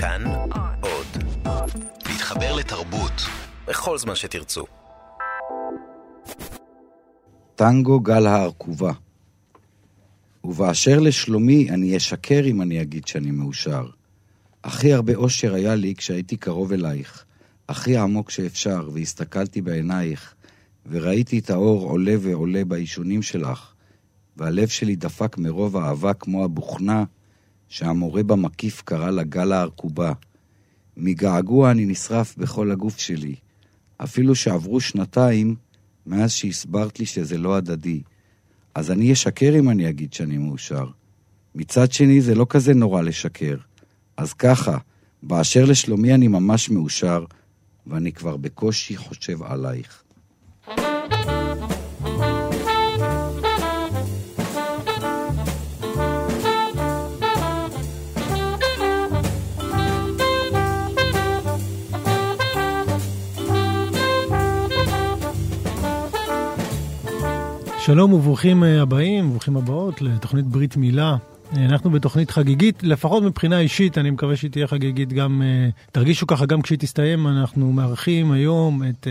כאן עוד. להתחבר לתרבות בכל זמן שתרצו. טנגו גל הארכובה. ובאשר לשלומי, אני אשקר אם אני אגיד שאני מאושר. הכי הרבה אושר היה לי כשהייתי קרוב אלייך, הכי עמוק שאפשר, והסתכלתי בעינייך, וראיתי את האור עולה ועולה בעישונים שלך, והלב שלי דפק מרוב אהבה כמו הבוכנה שהמורה במקיף קרא לה גל הארכובה. מגעגוע אני נשרף בכל הגוף שלי, אפילו שעברו שנתיים מאז שהסברת לי שזה לא הדדי. אז אני אשקר אם אני אגיד שאני מאושר. מצד שני, זה לא כזה נורא לשקר. אז ככה, באשר לשלומי אני ממש מאושר, ואני כבר בקושי חושב עלייך. שלום וברוכים אה, הבאים, ברוכים הבאות לתוכנית ברית מילה. אה, אנחנו בתוכנית חגיגית, לפחות מבחינה אישית, אני מקווה שהיא תהיה חגיגית גם, אה, תרגישו ככה גם כשהיא תסתיים, אנחנו מארחים היום את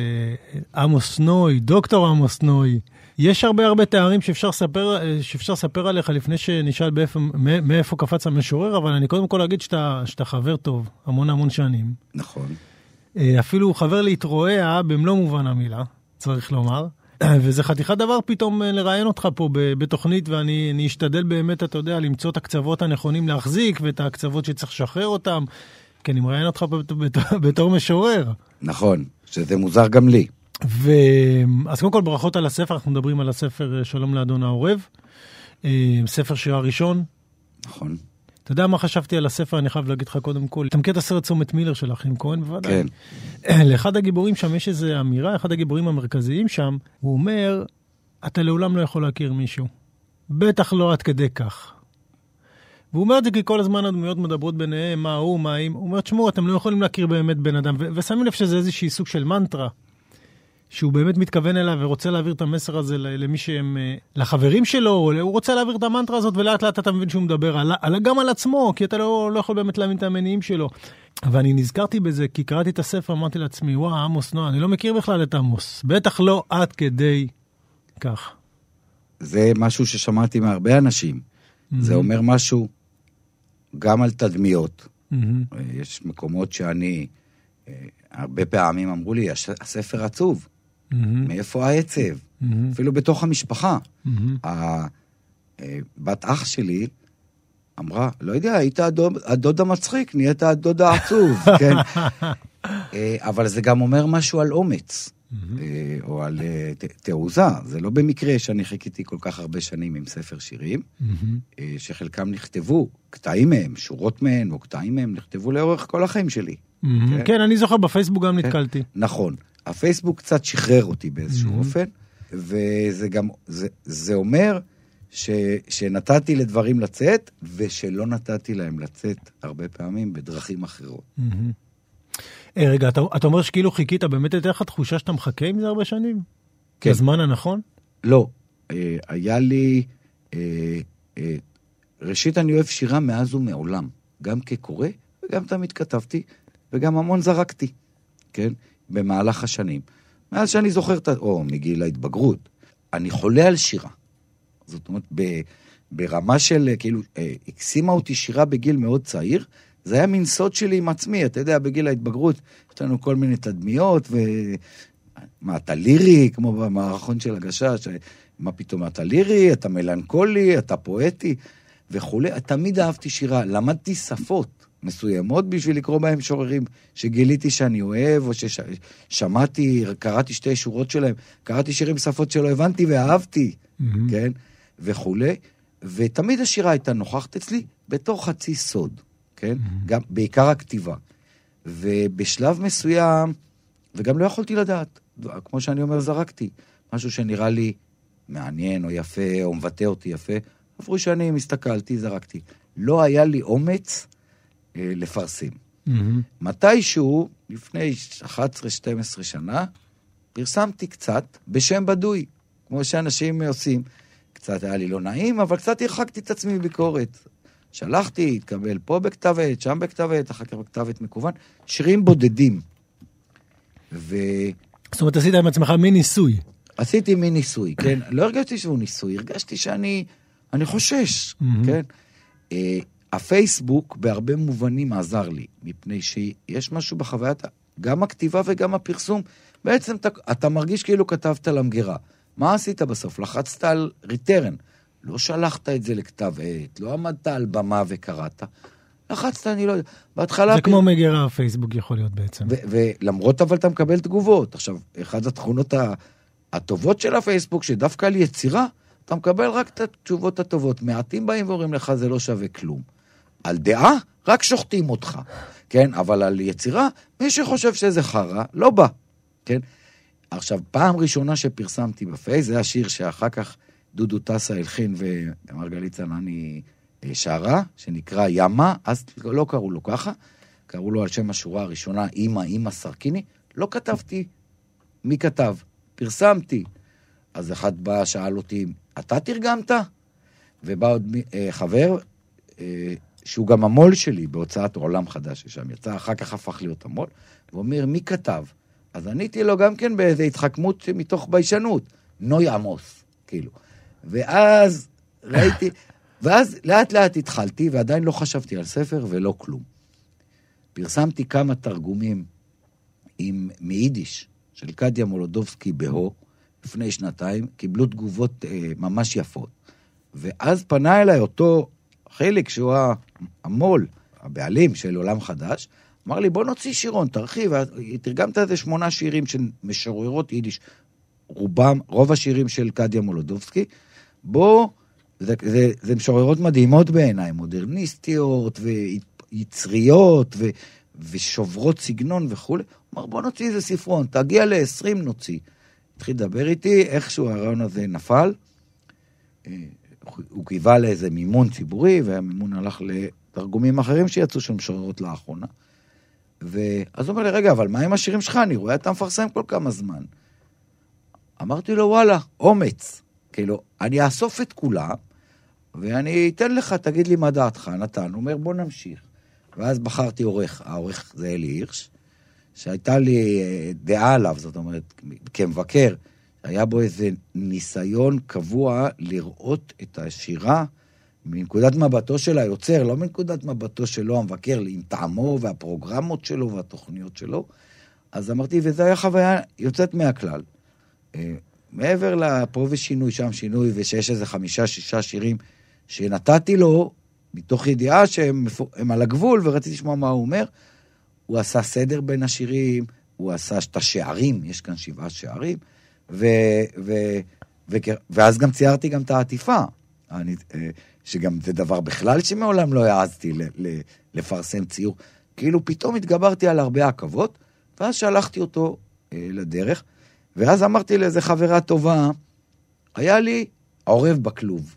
עמוס נוי, דוקטור עמוס נוי. יש הרבה הרבה תארים שאפשר לספר, שאפשר לספר עליך לפני שנשאל באיפה, מאיפה קפץ המשורר, אבל אני קודם כל אגיד שאתה, שאתה חבר טוב המון המון שנים. נכון. אפילו חבר להתרועע במלוא מובן המילה, צריך לומר. וזה חתיכת דבר פתאום אה, לראיין אותך פה בתוכנית, ואני אשתדל באמת, אתה יודע, למצוא את הקצוות הנכונים להחזיק, ואת הקצוות שצריך לשחרר אותם, כי אני מראיין אותך פה בתור משורר. נכון, שזה מוזר גם לי. ו... אז קודם כל ברכות על הספר, אנחנו מדברים על הספר אה, שלום לאדון העורב, אה, ספר שירה ראשון. נכון. אתה יודע מה חשבתי על הספר, אני חייב להגיד לך קודם כל. אתה מכיר את הסרט צומת מילר של אחים כהן בוודאי? כן. לאחד הגיבורים שם יש איזו אמירה, אחד הגיבורים המרכזיים שם, הוא אומר, אתה לעולם לא יכול להכיר מישהו. בטח לא עד כדי כך. והוא אומר את זה כי כל הזמן הדמויות מדברות ביניהם, מה הוא, מה אם. הוא אומר, תשמעו, אתם לא יכולים להכיר באמת בן אדם. ושמים לב שזה איזשהי סוג של מנטרה. שהוא באמת מתכוון אליו ורוצה להעביר את המסר הזה למי שהם, אה, לחברים שלו, הוא רוצה להעביר את המנטרה הזאת ולאט לאט אתה מבין שהוא מדבר על, על, גם על עצמו, כי אתה לא, לא יכול באמת להבין את המניעים שלו. ואני נזכרתי בזה כי קראתי את הספר, אמרתי לעצמי, וואו, עמוס נועה, אני לא מכיר בכלל את עמוס, בטח לא עד כדי כך. זה משהו ששמעתי מהרבה אנשים. Mm-hmm. זה אומר משהו גם על תדמיות. Mm-hmm. יש מקומות שאני, אה, הרבה פעמים אמרו לי, הספר עצוב. Mm-hmm. מאיפה העצב? Mm-hmm. אפילו בתוך המשפחה. Mm-hmm. בת אח שלי אמרה, לא יודע, היית הדוד, הדוד המצחיק, נהיית הדוד העצוב, כן? אה, אבל זה גם אומר משהו על אומץ, mm-hmm. או על תעוזה. זה לא במקרה שאני חיכיתי כל כך הרבה שנים עם ספר שירים, mm-hmm. שחלקם נכתבו, קטעים מהם, שורות מהם, או קטעים מהם, נכתבו לאורך כל החיים שלי. Mm-hmm. כן? כן, אני זוכר, בפייסבוק גם כן? נתקלתי. נכון. הפייסבוק קצת שחרר אותי באיזשהו mm-hmm. אופן, וזה גם, זה, זה אומר ש, שנתתי לדברים לצאת, ושלא נתתי להם לצאת הרבה פעמים בדרכים אחרות. Mm-hmm. Hey, רגע, אתה, אתה אומר שכאילו חיכית, באמת הייתה לך תחושה שאתה מחכה עם זה הרבה שנים? כן. בזמן הנכון? לא. אה, היה לי... אה, אה, ראשית, אני אוהב שירה מאז ומעולם, גם כקורא וגם תמיד כתבתי, וגם המון זרקתי, כן? במהלך השנים. מאז שאני זוכר את ה... או מגיל ההתבגרות. אני חולה על שירה. זאת אומרת, ב, ברמה של, כאילו, אה, הקסימה אותי שירה בגיל מאוד צעיר, זה היה מין סוד שלי עם עצמי, אתה יודע, בגיל ההתבגרות, יש לנו כל מיני תדמיות, ו... מה, אתה לירי, כמו במערכון של הגשש, מה פתאום אתה לירי, אתה מלנכולי, אתה פואטי וכולי. תמיד אהבתי שירה, למדתי שפות. מסוימות בשביל לקרוא בהם שוררים שגיליתי שאני אוהב, או ששמעתי, קראתי שתי שורות שלהם, קראתי שירים בשפות שלא הבנתי ואהבתי, mm-hmm. כן? וכולי. ותמיד השירה הייתה נוכחת אצלי בתור חצי סוד, כן? Mm-hmm. גם, בעיקר הכתיבה. ובשלב מסוים, וגם לא יכולתי לדעת, כמו שאני אומר, זרקתי. משהו שנראה לי מעניין או יפה, או מבטא אותי יפה. עברו שנים, הסתכלתי, זרקתי. לא היה לי אומץ לפרסם. Mm-hmm. מתישהו, לפני 11-12 שנה, פרסמתי קצת בשם בדוי, כמו שאנשים עושים. קצת היה לי לא נעים, אבל קצת הרחקתי את עצמי מביקורת. שלחתי, התקבל פה בכתב עת, שם בכתב עת, אחר כך בכתב עת מקוון, שירים בודדים. ו... זאת אומרת, עשית עם עצמך מין ניסוי. עשיתי מין ניסוי, כן? לא הרגשתי שהוא ניסוי, הרגשתי שאני אני חושש, mm-hmm. כן? הפייסבוק בהרבה מובנים עזר לי, מפני שיש משהו בחוויית, גם הכתיבה וגם הפרסום, בעצם אתה, אתה מרגיש כאילו כתבת למגירה. מה עשית בסוף? לחצת על return. לא שלחת את זה לכתב עת, לא עמדת על במה וקראת. לחצת, אני לא יודע. בהתחלה... זה פ... כמו מגירה פייסבוק יכול להיות בעצם. ולמרות אבל אתה מקבל תגובות. עכשיו, אחת התכונות הטובות של הפייסבוק, שדווקא על יצירה, אתה מקבל רק את התשובות הטובות. מעטים באים ואומרים לך, זה לא שווה כלום. על דעה, רק שוחטים אותך, כן? אבל על יצירה, מי שחושב שזה חרא, לא בא, כן? עכשיו, פעם ראשונה שפרסמתי בפייס, זה השיר שאחר כך דודו טסה הלחין ומרגלית צנני אה, שרה, שנקרא ימה, אז לא קראו לו ככה, קראו לו על שם השורה הראשונה, אימא, אימא סרקיני. לא כתבתי מי כתב, פרסמתי. אז אחד בא, שאל אותי, אתה תרגמת? ובא עוד אה, חבר, אה, שהוא גם המו"ל שלי בהוצאת עולם חדש, ששם יצא, אחר כך הפך להיות המו"ל, ואומר, מי כתב? אז עניתי לו גם כן באיזו התחכמות מתוך ביישנות, נוי עמוס, כאילו. ואז ראיתי, ואז לאט לאט התחלתי, ועדיין לא חשבתי על ספר ולא כלום. פרסמתי כמה תרגומים עם, מיידיש של קדיה מולודובסקי בהו, לפני שנתיים, קיבלו תגובות אה, ממש יפות. ואז פנה אליי אותו חלק שהוא המו"ל, הבעלים של עולם חדש, אמר לי, בוא נוציא שירון, תרחיב, תרגמת איזה שמונה שירים של משוררות יידיש, רובם, רוב השירים של קדיה מולודובסקי, בוא, זה, זה, זה משוררות מדהימות בעיניי, מודרניסטיות ויצריות ו, ושוברות סגנון וכולי. אמר, בוא נוציא איזה ספרון, תגיע ל-20 נוציא. התחיל לדבר איתי, איכשהו הרעיון הזה נפל. הוא קיווה לאיזה מימון ציבורי, והמימון הלך לתרגומים אחרים שיצאו של משוררות לאחרונה. ואז הוא אומר לי, רגע, אבל מה עם השירים שלך? אני רואה אתה מפרסם כל כמה זמן. אמרתי לו, וואלה, אומץ. כאילו, אני אאסוף את כולם, ואני אתן לך, תגיד לי מה דעתך. נתן, הוא אומר, בוא נמשיך. ואז בחרתי עורך, העורך זה אלי הירש, שהייתה לי אה, דעה עליו, זאת אומרת, כמבקר, היה בו איזה ניסיון קבוע לראות את השירה מנקודת מבטו של היוצר, לא מנקודת מבטו שלו המבקר, עם טעמו והפרוגרמות שלו והתוכניות שלו. אז אמרתי, וזו הייתה חוויה יוצאת מהכלל. אה, מעבר לפה ושינוי, שם שינוי, ושיש איזה חמישה, שישה שירים שנתתי לו, מתוך ידיעה שהם על הגבול, ורציתי לשמוע מה הוא אומר, הוא עשה סדר בין השירים, הוא עשה את השערים, יש כאן שבעה שערים, ו, ו, ו, ואז גם ציירתי גם את העטיפה, אני, אה, שגם זה דבר בכלל שמעולם לא העזתי ל, ל, לפרסם ציור. כאילו פתאום התגברתי על הרבה עכבות, ואז שלחתי אותו אה, לדרך, ואז אמרתי לאיזה חברה טובה, היה לי עורב בכלוב.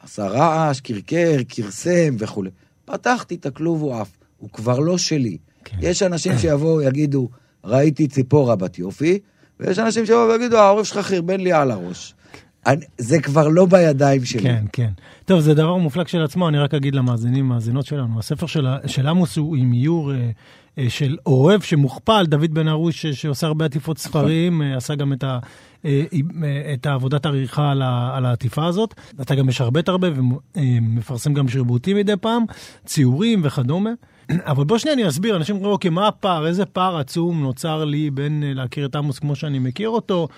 עשה רעש, קרקר, כרסם וכולי. פתחתי את הכלוב, הוא עף. הוא כבר לא שלי. כן. יש אנשים שיבואו, יגידו, ראיתי ציפורה בת יופי, ויש אנשים שיבואו ויגידו, העורף שלך חרבן לי על הראש. אני, זה כבר לא בידיים שלי. כן, כן. טוב, זה דבר מופלג של עצמו, אני רק אגיד למאזינים, מאזינות שלנו, הספר של, של עמוס הוא עם איור אה, אה, של עורב שמוכפל, דוד בן ארוש, שעושה הרבה עטיפות נכון. ספרים, אה, עשה גם את, ה, אה, אה, את העבודת העריכה על, על העטיפה הזאת. אתה גם משרבט הרבה ומפרסם אה, גם שרבוטים מדי פעם, ציורים וכדומה. אבל בוא שנייה אני אסביר, אנשים אומרים, אוקיי, מה הפער, איזה פער עצום נוצר לי בין אה, להכיר את עמוס כמו שאני מכיר אותו,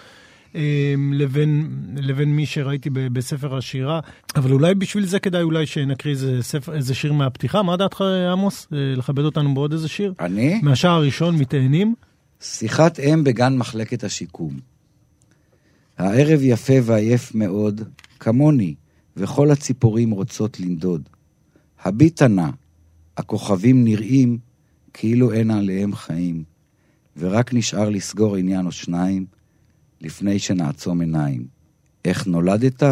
אה, לבין, לבין מי שראיתי בספר השירה. אבל אולי בשביל זה כדאי אולי שנקריא איזה, ספר, איזה שיר מהפתיחה. מה דעתך, עמוס? אה, לכבד אותנו בעוד איזה שיר? אני? מהשער הראשון, מתאנים. שיחת אם בגן מחלקת השיקום. הערב יפה ועייף מאוד, כמוני, וכל הציפורים רוצות לנדוד. הביטה נא, הכוכבים נראים כאילו אין עליהם חיים, ורק נשאר לסגור עניין או שניים לפני שנעצום עיניים. איך נולדת?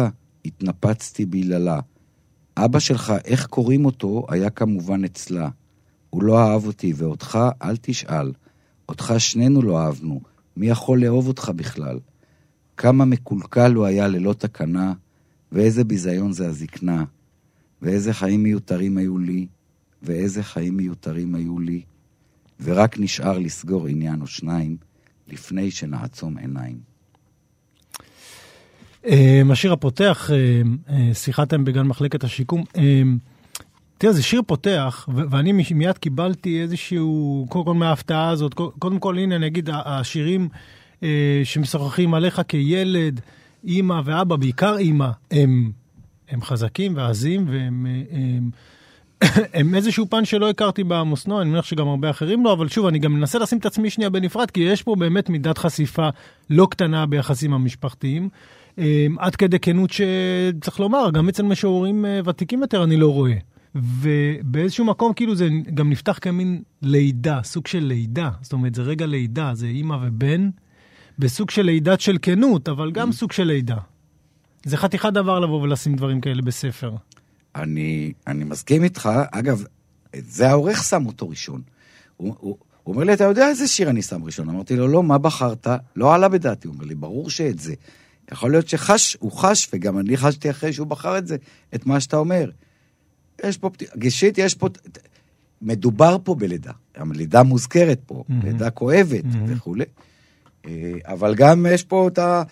התנפצתי ביללה. אבא שלך, איך קוראים אותו, היה כמובן אצלה. הוא לא אהב אותי, ואותך אל תשאל. אותך שנינו לא אהבנו, מי יכול לאהוב אותך בכלל? כמה מקולקל הוא היה ללא תקנה, ואיזה ביזיון זה הזקנה. ואיזה חיים מיותרים היו לי, ואיזה חיים מיותרים היו לי, ורק נשאר לסגור עניין או שניים לפני שנעצום עיניים. אמ, השיר הפותח, אמ, אה, שיחתם בגן מחלקת השיקום. תראה, זה שיר פותח, ואני מיד קיבלתי איזשהו, קודם כל מההפתעה הזאת, קודם כל, הנה, אני אגיד, השירים אה, שמשוחחים עליך כילד, אימא ואבא, בעיקר אימא, הם, הם חזקים ועזים, והם הם, הם איזשהו פן שלא הכרתי בעמוס נוי, אני מניח שגם הרבה אחרים לא, אבל שוב, אני גם מנסה לשים את עצמי שנייה בנפרד, כי יש פה באמת מידת חשיפה לא קטנה ביחסים המשפחתיים. עד כדי כנות שצריך לומר, גם אצל משוררים אה, ותיקים יותר אני לא רואה. ובאיזשהו מקום כאילו זה גם נפתח כמין לידה, סוג של לידה. זאת אומרת, זה רגע לידה, זה אימא ובן, בסוג של לידת של כנות, אבל גם סוג של לידה. זה חתיכת דבר לבוא ולשים דברים כאלה בספר. אני, אני מסכים איתך. אגב, זה העורך שם אותו ראשון. הוא, הוא, הוא אומר לי, אתה יודע איזה שיר אני שם ראשון? אמרתי לו, לא, מה בחרת? לא עלה בדעתי. הוא אומר לי, ברור שאת זה. יכול להיות שחש, הוא חש, וגם אני חשתי אחרי שהוא בחר את זה, את מה שאתה אומר. יש פה, גישית, יש פה, מדובר פה בלידה. הלידה מוזכרת פה, mm-hmm. לידה כואבת mm-hmm. וכולי. אה, אבל גם יש פה את ה...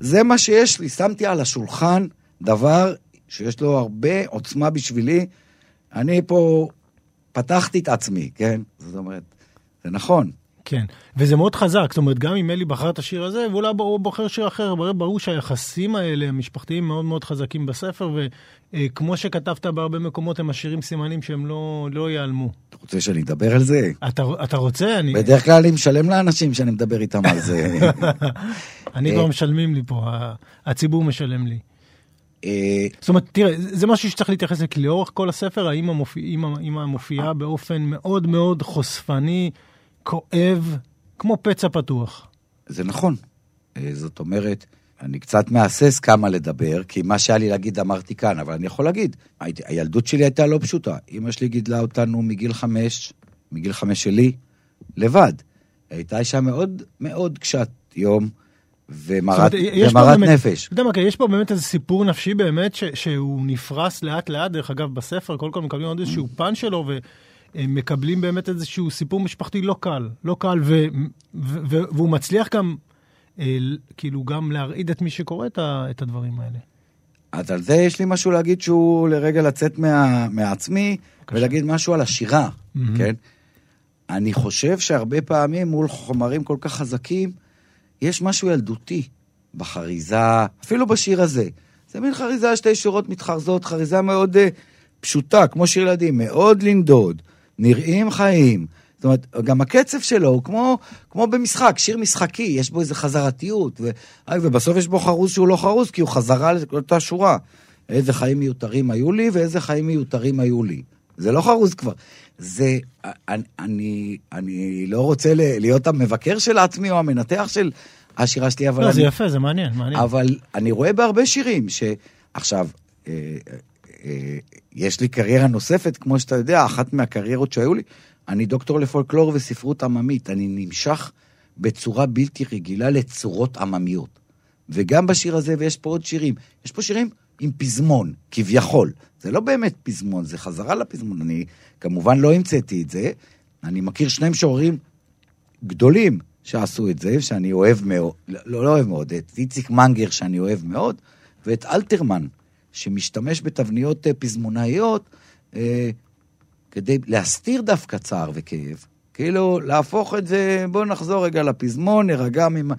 זה מה שיש לי, שמתי על השולחן דבר שיש לו הרבה עוצמה בשבילי. אני פה פתחתי את עצמי, כן? זאת אומרת, זה נכון. כן, וזה מאוד חזק, זאת אומרת, גם אם אלי בחר את השיר הזה, ואולי הוא בוחר שיר אחר, ברור, ברור שהיחסים האלה, המשפחתיים, מאוד מאוד חזקים בספר, וכמו שכתבת בהרבה מקומות, הם משאירים סימנים שהם לא, לא ייעלמו. אתה רוצה שאני אדבר על זה? אתה, אתה רוצה? אני... בדרך כלל אני משלם לאנשים שאני מדבר איתם על זה. אני כבר משלמים לי פה, הציבור משלם לי. זאת אומרת, תראה, זה משהו שצריך להתייחס לאורך כל הספר, האמא מופיעה מופיע באופן מאוד מאוד חושפני. כואב, כמו פצע פתוח. זה נכון. אה, זאת אומרת, אני קצת מהסס כמה לדבר, כי מה שהיה לי להגיד אמרתי כאן, אבל אני יכול להגיד, הילדות שלי הייתה לא פשוטה. אמא שלי גידלה אותנו מגיל חמש, מגיל חמש שלי, לבד. הייתה אישה מאוד מאוד קשת יום. ומרת, ומרת באמת, נפש. אתה יודע מה, יש פה באמת איזה סיפור נפשי באמת, ש, שהוא נפרס לאט לאט, דרך אגב, בספר, קודם כל מקבלים עוד איזשהו פן שלו, ו, הם מקבלים באמת איזשהו סיפור משפחתי לא קל, לא קל, ו, ו, ו, והוא מצליח גם, אה, כאילו, גם להרעיד את מי שקורא את, ה, את הדברים האלה. אז על זה יש לי משהו להגיד שהוא לרגע לצאת מה, מעצמי, בקשה. ולהגיד משהו על השירה, mm-hmm. כן? אני חושב שהרבה פעמים מול חומרים כל כך חזקים, יש משהו ילדותי בחריזה, אפילו בשיר הזה. זה מין חריזה, שתי שורות מתחרזות, חריזה מאוד uh, פשוטה, כמו שיר ילדים, מאוד לנדוד. נראים חיים. זאת אומרת, גם הקצב שלו הוא כמו, כמו במשחק, שיר משחקי, יש בו איזו חזרתיות, ו, ובסוף יש בו חרוז שהוא לא חרוז, כי הוא חזרה לאותה שורה. איזה חיים מיותרים היו לי ואיזה חיים מיותרים היו לי. זה לא חרוז כבר. זה, אני, אני, אני לא רוצה להיות המבקר של עצמי או המנתח של השירה שלי, אבל... לא, אני, זה יפה, זה מעניין, מעניין. אבל אני רואה בהרבה שירים שעכשיו, אה, אה, יש לי קריירה נוספת, כמו שאתה יודע, אחת מהקריירות שהיו לי, אני דוקטור לפולקלור וספרות עממית. אני נמשך בצורה בלתי רגילה לצורות עממיות. וגם בשיר הזה, ויש פה עוד שירים, יש פה שירים עם פזמון, כביכול. זה לא באמת פזמון, זה חזרה לפזמון. אני כמובן לא המצאתי את זה. אני מכיר שני משוררים גדולים שעשו את זה, שאני אוהב מאוד, לא, לא אוהב מאוד, את איציק מנגר שאני אוהב מאוד, ואת אלתרמן, שמשתמש בתבניות אה, פזמונאיות אה, כדי להסתיר דווקא צער וכאב. כאילו, להפוך את זה, בואו נחזור רגע לפזמון, נרגע ממ...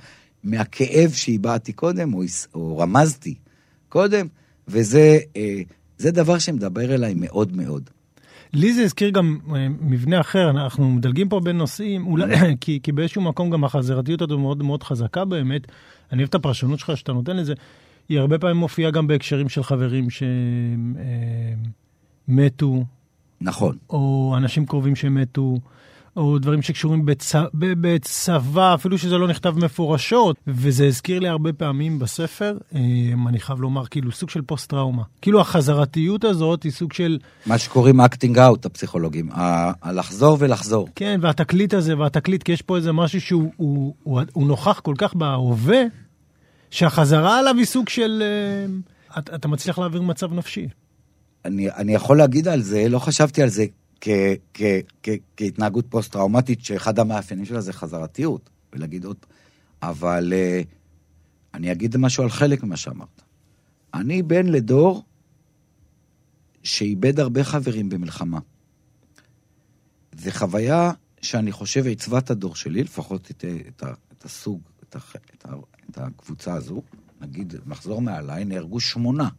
מהכאב שהבעתי קודם, או, או רמזתי קודם, וזה אה, דבר שמדבר אליי מאוד מאוד. לי זה הזכיר גם אה, מבנה אחר, אנחנו מדלגים פה בין נושאים, אולי, כי, כי באיזשהו מקום גם החזרתיות הזו מאוד מאוד חזקה באמת. אני אוהב את הפרשנות שלך שאתה נותן לזה. היא הרבה פעמים מופיעה גם בהקשרים של חברים שמתו. אה, נכון. או אנשים קרובים שמתו. או דברים שקשורים בצ... בצבא, אפילו שזה לא נכתב מפורשות, וזה הזכיר לי הרבה פעמים בספר, אה, אני חייב לומר, כאילו סוג של פוסט-טראומה. כאילו החזרתיות הזאת היא סוג של... מה שקוראים acting out, הפסיכולוגים, הלחזור ולחזור. כן, והתקליט הזה, והתקליט, כי יש פה איזה משהו שהוא הוא, הוא, הוא נוכח כל כך בהווה, שהחזרה עליו היא סוג של... אה, אתה מצליח להעביר מצב נפשי. אני, אני יכול להגיד על זה, לא חשבתי על זה כ, כ, כ, כהתנהגות פוסט-טראומטית, שאחד המאפיינים שלה זה חזרתיות, ולהגיד עוד... אבל uh, אני אגיד משהו על חלק ממה שאמרת. אני בן לדור שאיבד הרבה חברים במלחמה. זו חוויה שאני חושב עיצבה את הדור שלי, לפחות את, את, את הסוג, את, את, את הקבוצה הזו. נגיד, מחזור מעליי, נהרגו שמונה.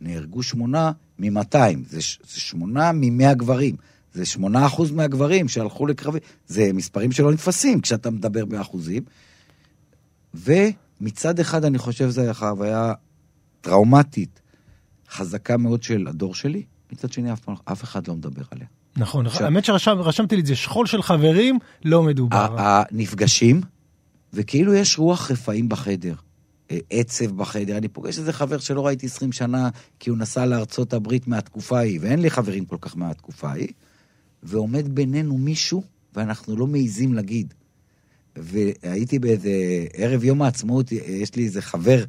נהרגו שמונה מ-200, זה, זה שמונה מ-100 גברים. זה שמונה אחוז מהגברים שהלכו לקרבי, זה מספרים שלא נתפסים כשאתה מדבר באחוזים. ומצד אחד אני חושב שזו חוויה טראומטית, חזקה מאוד של הדור שלי, מצד שני אף, אף אחד לא מדבר עליה. נכון, עכשיו, האמת שרשמתי לי את זה, שכול של חברים לא מדובר. הנפגשים, וכאילו יש רוח רפאים בחדר. אה, עצב בחדר. אני פוגש איזה חבר שלא ראיתי 20 שנה, כי הוא נסע לארצות הברית מהתקופה ההיא, ואין לי חברים כל כך מהתקופה ההיא, ועומד בינינו מישהו, ואנחנו לא מעיזים להגיד. והייתי באיזה ערב יום העצמאות, יש לי איזה חבר,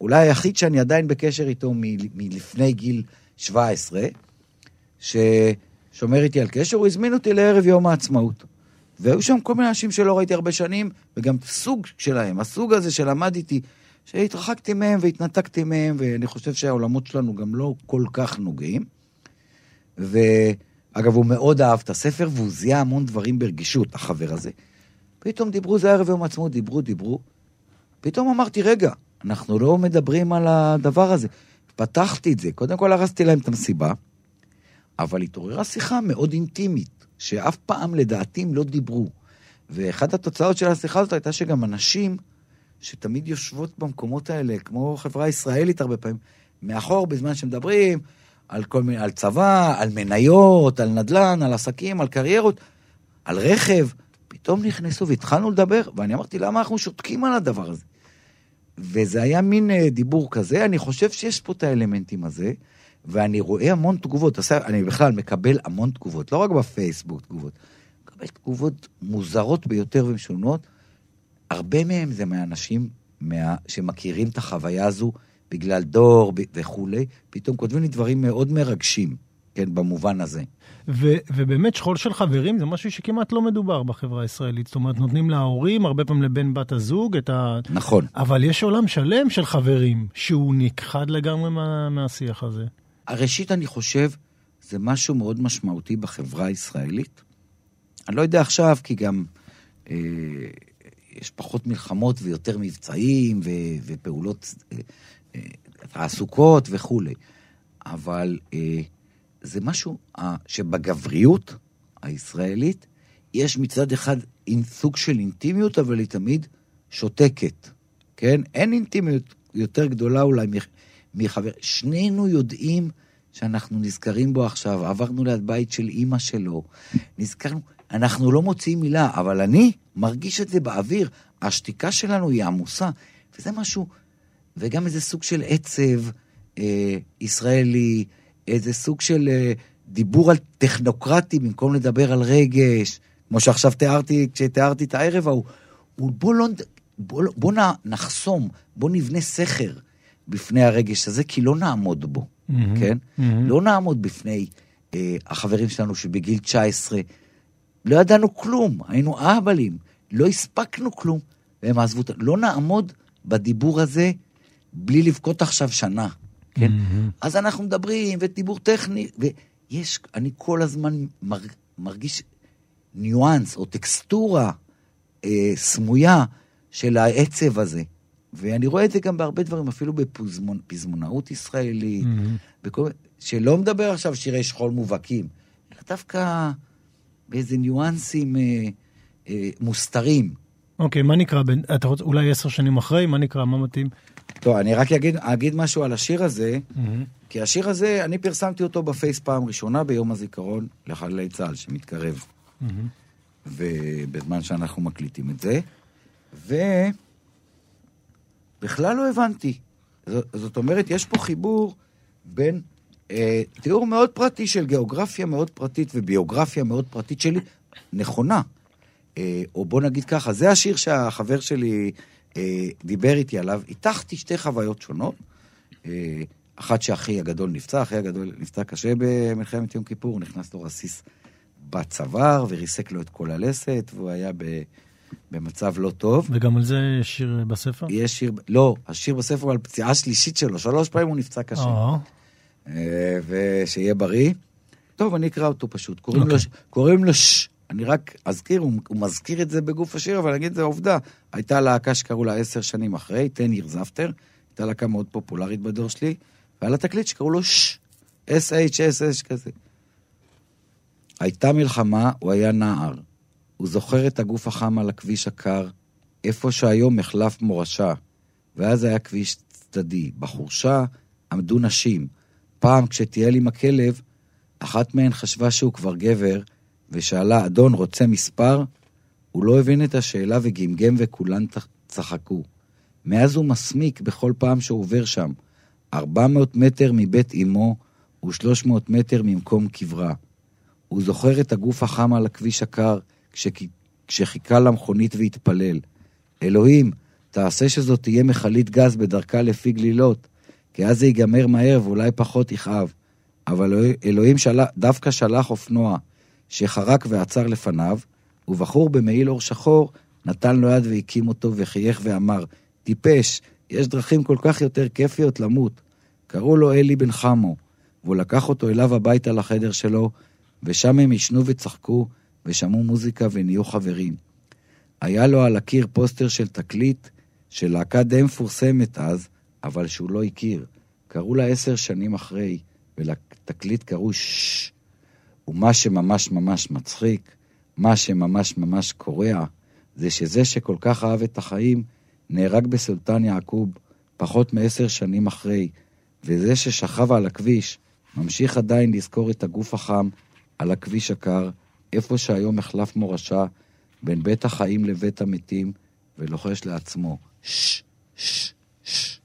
אולי היחיד שאני עדיין בקשר איתו מלפני גיל 17, ששומר איתי על קשר, הוא הזמין אותי לערב יום העצמאות. והיו שם כל מיני אנשים שלא ראיתי הרבה שנים, וגם סוג שלהם, הסוג הזה שלמד איתי, שהתרחקתי מהם והתנתקתי מהם, ואני חושב שהעולמות שלנו גם לא כל כך נוגעים. ואגב, הוא מאוד אהב את הספר, והוא זיהה המון דברים ברגישות, החבר הזה. פתאום דיברו, זה ערב יום העצמאות, דיברו, דיברו. פתאום אמרתי, רגע, אנחנו לא מדברים על הדבר הזה. פתחתי את זה, קודם כל הרסתי להם את המסיבה, אבל התעוררה שיחה מאוד אינטימית, שאף פעם לדעתי לא דיברו. ואחת התוצאות של השיחה הזאת הייתה שגם אנשים שתמיד יושבות במקומות האלה, כמו חברה ישראלית הרבה פעמים, מאחור בזמן שמדברים על כל מיני, על צבא, על מניות, על נדל"ן, על עסקים, על קריירות, על רכב, פתאום נכנסו והתחלנו לדבר, ואני אמרתי, למה אנחנו שותקים על הדבר הזה? וזה היה מין אה, דיבור כזה, אני חושב שיש פה את האלמנטים הזה, ואני רואה המון תגובות, אני בכלל מקבל המון תגובות, לא רק בפייסבוק תגובות, מקבל תגובות מוזרות ביותר ומשונות, הרבה מהם זה מהאנשים מה, שמכירים את החוויה הזו בגלל דור וכולי, פתאום כותבים לי דברים מאוד מרגשים, כן, במובן הזה. ו- ובאמת שכול של חברים זה משהו שכמעט לא מדובר בחברה הישראלית. זאת אומרת, נותנים להורים, הרבה פעמים לבן בת הזוג, את ה... נכון. אבל יש עולם שלם של חברים, שהוא נכחד לגמרי מה- מהשיח הזה. ראשית, אני חושב, זה משהו מאוד משמעותי בחברה הישראלית. אני לא יודע עכשיו, כי גם אה, יש פחות מלחמות ויותר מבצעים ו- ופעולות אה, תעסוקות וכולי. אבל אה, זה משהו אה, שבגבריות הישראלית יש מצד אחד סוג של אינטימיות, אבל היא תמיד שותקת, כן? אין אינטימיות יותר גדולה אולי מחבר. שנינו יודעים שאנחנו נזכרים בו עכשיו, עברנו ליד בית של אימא שלו, נזכרנו, אנחנו לא מוציאים מילה, אבל אני מרגיש את זה באוויר, השתיקה שלנו היא עמוסה, וזה משהו, וגם איזה סוג של עצב אה, ישראלי, איזה סוג של אה, דיבור על טכנוקרטי במקום לדבר על רגש, כמו שעכשיו תיארתי, כשתיארתי את הערב ההוא. בוא לא, בוא, בוא נחסום, בוא נבנה סכר בפני הרגש הזה, כי לא נעמוד בו, mm-hmm, כן? Mm-hmm. לא נעמוד בפני אה, החברים שלנו שבגיל 19 לא ידענו כלום, היינו אהבלים, לא הספקנו כלום, והם עזבו אותנו. לא נעמוד בדיבור הזה בלי לבכות עכשיו שנה. כן? Mm-hmm. אז אנחנו מדברים, ודיבור טכני, ויש, אני כל הזמן מר, מרגיש ניואנס או טקסטורה אה, סמויה של העצב הזה. ואני רואה את זה גם בהרבה דברים, אפילו בפזמונאות ישראלית, mm-hmm. בכל, שלא מדבר עכשיו שירי שכול מובהקים, אלא דווקא באיזה ניואנסים אה, אה, מוסתרים. אוקיי, מה נקרא, אתה רוצה, אולי עשר שנים אחרי, מה נקרא, מה מתאים? טוב, אני רק אגיד, אגיד משהו על השיר הזה, mm-hmm. כי השיר הזה, אני פרסמתי אותו בפייס פעם ראשונה ביום הזיכרון לחללי צה"ל שמתקרב. Mm-hmm. ובזמן שאנחנו מקליטים את זה, ובכלל לא הבנתי. זאת, זאת אומרת, יש פה חיבור בין אה, תיאור מאוד פרטי של גיאוגרפיה מאוד פרטית וביוגרפיה מאוד פרטית שלי, נכונה. אה, או בוא נגיד ככה, זה השיר שהחבר שלי דיבר איתי עליו, הטחתי שתי חוויות שונות. אה, אחת שאחי הגדול נפצע, אחי הגדול נפצע קשה במלחמת יום כיפור, נכנס לו רסיס בצוואר וריסק לו את כל הלסת, והוא היה ב... במצב לא טוב. וגם על זה יש שיר בספר? יש שיר, לא, השיר בספר הוא על פציעה שלישית שלו, שלוש פעמים הוא נפצע קשה. אה. אה, ושיהיה בריא. טוב, אני אקרא אותו פשוט. קוראים okay. לו, אוקיי. קוראים לו ש... אני רק אזכיר, הוא, הוא מזכיר את זה בגוף השיר, אבל אני אגיד את זה עובדה. הייתה להקה שקראו לה עשר שנים אחרי, תן ייר זפטר, הייתה להקה מאוד פופולרית בדור שלי, והיה לה תקליט שקראו לו ש... S-H-S-H כזה. הייתה מלחמה, הוא היה נער. הוא זוכר את הגוף החם על הכביש הקר, איפה שהיום מחלף מורשה, ואז היה כביש צדדי. בחורשה עמדו נשים. פעם, כשטייל עם הכלב, אחת מהן חשבה שהוא כבר גבר, ושאלה, אדון, רוצה מספר? הוא לא הבין את השאלה וגמגם וכולן צחקו. מאז הוא מסמיק בכל פעם שהוא עובר שם. 400 מטר מבית אמו ו-300 מטר ממקום קברה. הוא זוכר את הגוף החם על הכביש הקר, כשחיכה למכונית והתפלל. אלוהים, תעשה שזאת תהיה מכלית גז בדרכה לפי גלילות, כי אז זה ייגמר מהר ואולי פחות יכאב. אבל אלוהים של... דווקא שלח אופנוע שחרק ועצר לפניו, ובחור במעיל אור שחור נתן לו יד והקים אותו וחייך ואמר, טיפש, יש דרכים כל כך יותר כיפיות למות. קראו לו אלי בן חמו, והוא לקח אותו אליו הביתה לחדר שלו, ושם הם ישנו וצחקו, ושמעו מוזיקה ונהיו חברים. היה לו על הקיר פוסטר של תקליט של להקה די מפורסמת אז, אבל שהוא לא הכיר. קראו לה עשר שנים אחרי, ולתקליט קראו ששש. ומה שממש ממש מצחיק, מה שממש ממש קורע, זה שזה שכל כך אהב את החיים, נהרג בסולטן יעקוב פחות מעשר שנים אחרי, וזה ששכב על הכביש, ממשיך עדיין לזכור את הגוף החם על הכביש הקר, איפה שהיום מחלף מורשה, בין בית החיים לבית המתים, ולוחש לעצמו, ששש, ששש,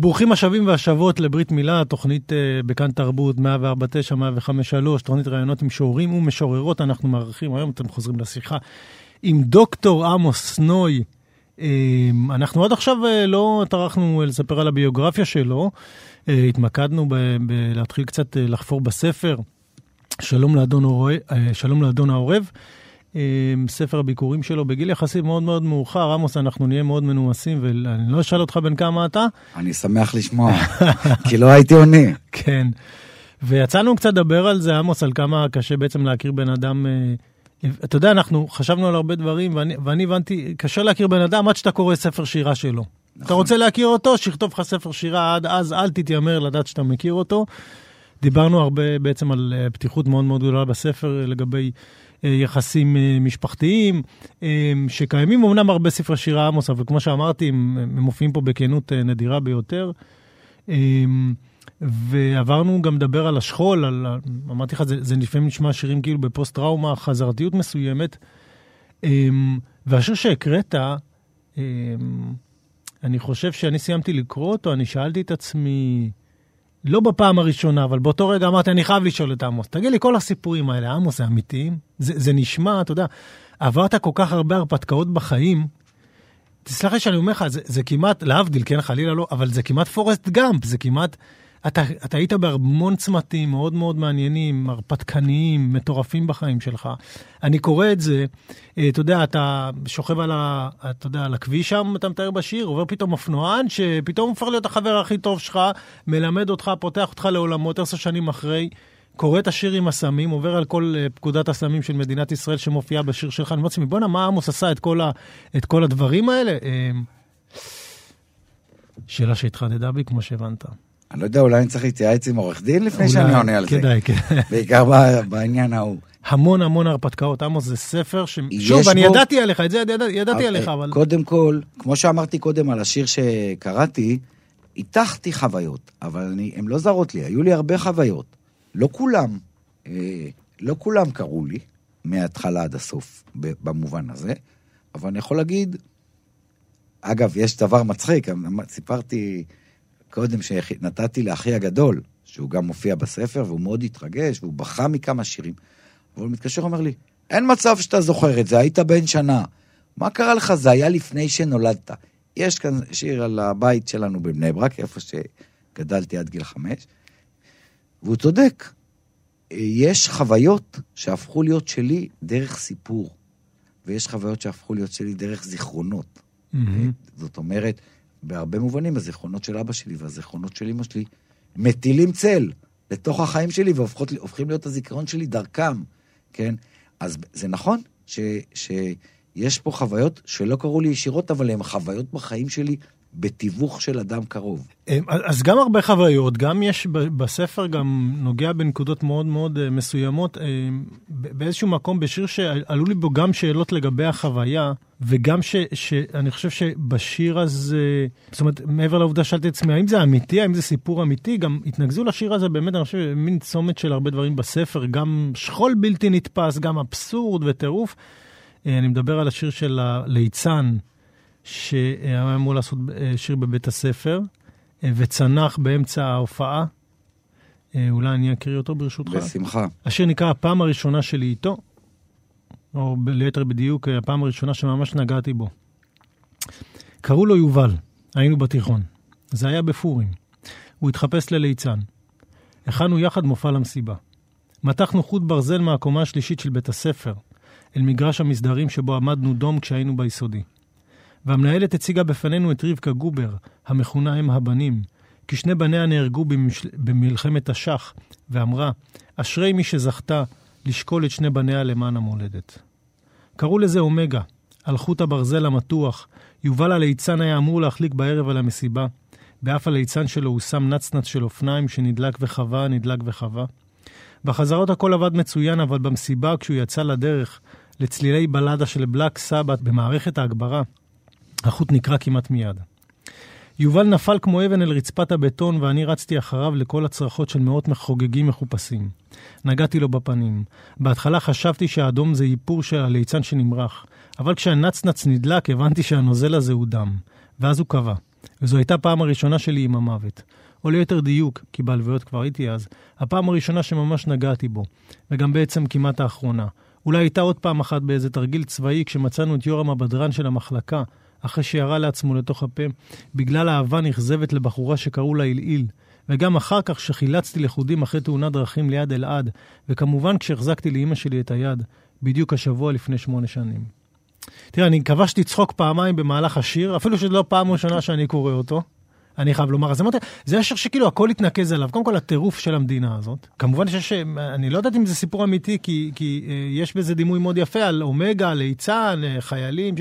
ברוכים השבים והשבות לברית מילה, תוכנית uh, בכאן תרבות 104.9, 105.3, תוכנית ראיונות עם שוערים ומשוררות, אנחנו מארחים, היום אתם חוזרים לשיחה, עם דוקטור עמוס נוי. Uh, אנחנו עד עכשיו uh, לא טרחנו לספר על הביוגרפיה שלו, uh, התמקדנו בלהתחיל קצת uh, לחפור בספר, שלום לאדון, אורב, uh, שלום לאדון העורב. ספר הביקורים שלו בגיל יחסי מאוד מאוד מאוחר. עמוס, אנחנו נהיה מאוד מנומסים, ואני לא אשאל אותך בן כמה אתה. אני שמח לשמוע, כי לא הייתי עונה. כן. ויצאנו קצת לדבר על זה, עמוס, על כמה קשה בעצם להכיר בן אדם. אה, אתה יודע, אנחנו חשבנו על הרבה דברים, ואני, ואני הבנתי, קשה להכיר בן אדם עד שאתה קורא ספר שירה שלו. נכון. אתה רוצה להכיר אותו, שיכתוב לך ספר שירה, עד אז אל תתיימר לדעת שאתה מכיר אותו. דיברנו הרבה בעצם על אה, פתיחות מאוד מאוד גדולה בספר לגבי אה, יחסים אה, משפחתיים, אה, שקיימים אמנם הרבה ספרי שירה עמוס, אבל כמו שאמרתי, הם מופיעים פה בכנות נדירה ביותר. ועברנו גם לדבר על השכול, על, אמרתי לך, זה, זה לפעמים נשמע שירים כאילו בפוסט-טראומה, חזרתיות מסוימת. והשיר שהקראת, אני חושב שאני סיימתי לקרוא אותו, אני שאלתי את עצמי, לא בפעם הראשונה, אבל באותו רגע אמרתי, אני חייב לשאול את עמוס, תגיד לי, כל הסיפורים האלה, עמוס, זה אמיתיים? זה, זה נשמע, אתה יודע, עברת כל כך הרבה הרפתקאות בחיים, תסלח לי שאני אומר לך, זה, זה כמעט, להבדיל, כן, חלילה לא, אבל זה כמעט פורסט גאמפ, זה כמעט אתה, אתה היית בהמון צמתים מאוד מאוד מעניינים, הרפתקניים, מטורפים בחיים שלך. אני קורא את זה, אה, אתה יודע, אתה שוכב על, ה, אתה יודע, על הכביש שם, אתה מתאר בשיר, עובר פתאום אופנוען, שפתאום הופך להיות החבר הכי טוב שלך, מלמד אותך, פותח אותך לעולמות עשר שנים אחרי. קורא את השיר עם הסמים, עובר על כל uh, פקודת הסמים של מדינת ישראל שמופיעה בשיר שלך. אני אומר לעצמי, בואנה, מה עמוס עשה את כל, ה, את כל הדברים האלה? Uh, שאלה שהתחדדה בי, כמו שהבנת. אני לא יודע, אולי אני צריך להתייעץ עם עורך דין לפני שאני עונה על זה. כדאי, כן. בעיקר בעניין ההוא. המון המון הרפתקאות. עמוס זה ספר ש... שוב, אני ידעתי עליך, את זה ידעתי עליך, אבל... קודם כל, כמו שאמרתי קודם על השיר שקראתי, הטחתי חוויות, אבל הן לא זרות לי, היו לי הרבה חוויות. לא כולם, אה, לא כולם קראו לי, מההתחלה עד הסוף, במובן הזה, אבל אני יכול להגיד, אגב, יש דבר מצחיק, סיפרתי... קודם שנתתי לאחי הגדול, שהוא גם מופיע בספר, והוא מאוד התרגש, והוא בכה מכמה שירים. אבל הוא מתקשר ואומר לי, אין מצב שאתה זוכר את זה, היית בן שנה. מה קרה לך? זה היה לפני שנולדת. יש כאן שיר על הבית שלנו בבני ברק, איפה שגדלתי עד גיל חמש, והוא צודק. יש חוויות שהפכו להיות שלי דרך סיפור, ויש חוויות שהפכו להיות שלי דרך זיכרונות. Mm-hmm. זאת אומרת, בהרבה מובנים הזיכרונות של אבא שלי והזיכרונות של אמא שלי מטילים צל לתוך החיים שלי והופכים להיות הזיכרון שלי דרכם, כן? אז זה נכון ש, שיש פה חוויות שלא קרו לי ישירות, אבל הן חוויות בחיים שלי בתיווך של אדם קרוב. אמ, אז גם הרבה חוויות, גם יש בספר גם נוגע בנקודות מאוד מאוד אה, מסוימות. אמ, באיזשהו מקום בשיר שעלו לי בו גם שאלות לגבי החוויה, וגם ש, שאני חושב שבשיר הזה, זאת אומרת, מעבר לעובדה שאלתי את עצמי, האם זה אמיתי, האם זה סיפור אמיתי, גם התנגזו לשיר הזה באמת, אני חושב, מין צומת של הרבה דברים בספר, גם שכול בלתי נתפס, גם אבסורד וטירוף. אה, אני מדבר על השיר של הליצן. שהיה אמור לעשות אה, שיר בבית הספר, אה, וצנח באמצע ההופעה. אה, אולי אני אקריא אותו ברשותך. בשמחה. השיר נקרא הפעם הראשונה שלי איתו, או ליתר בדיוק, הפעם הראשונה שממש נגעתי בו. קראו לו יובל, היינו בתיכון. זה היה בפורים. הוא התחפש לליצן. הכנו יחד מופע למסיבה. מתחנו חוט ברזל מהקומה השלישית של בית הספר, אל מגרש המסדרים שבו עמדנו דום כשהיינו ביסודי. והמנהלת הציגה בפנינו את רבקה גובר, המכונה אם הבנים, כי שני בניה נהרגו במש... במלחמת השח, ואמרה, אשרי מי שזכתה לשקול את שני בניה למען המולדת. קראו לזה אומגה, על חוט הברזל המתוח, יובל הליצן היה אמור להחליק בערב על המסיבה, באף הליצן שלו הוא שם נצנץ של אופניים שנדלק וחווה, נדלק וחווה. בחזרות הכל עבד מצוין, אבל במסיבה, כשהוא יצא לדרך לצלילי בלדה של בלק סבת במערכת ההגברה, החוט נקרע כמעט מיד. יובל נפל כמו אבן אל רצפת הבטון, ואני רצתי אחריו לכל הצרחות של מאות מחוגגים מחופשים. נגעתי לו בפנים. בהתחלה חשבתי שהאדום זה איפור של הליצן שנמרח, אבל כשהנצנץ נדלק, הבנתי שהנוזל הזה הוא דם. ואז הוא קבע. וזו הייתה פעם הראשונה שלי עם המוות. או ליתר דיוק, כי בהלוויות כבר הייתי אז, הפעם הראשונה שממש נגעתי בו, וגם בעצם כמעט האחרונה. אולי הייתה עוד פעם אחת באיזה תרגיל צבאי כשמצאנו את יורם הבדרן של המחלקה, אחרי שירה לעצמו לתוך הפה, בגלל אהבה נכזבת לבחורה שקראו לה עילעיל, וגם אחר כך שחילצתי לכודים אחרי תאונת דרכים ליד אלעד, וכמובן כשהחזקתי לאימא שלי את היד, בדיוק השבוע לפני שמונה שנים. תראה, אני כבשתי צחוק פעמיים במהלך השיר, אפילו שזו לא פעם ראשונה שאני קורא אותו. אני חייב לומר, אז אמרתי, זה השיר שכאילו הכל התנקז עליו. קודם כל, הטירוף של המדינה הזאת. כמובן שיש, אני לא יודעת אם זה סיפור אמיתי, כי, כי אה, יש בזה דימוי מאוד יפה על אומגה, ליצן, אה, חיילים. ש...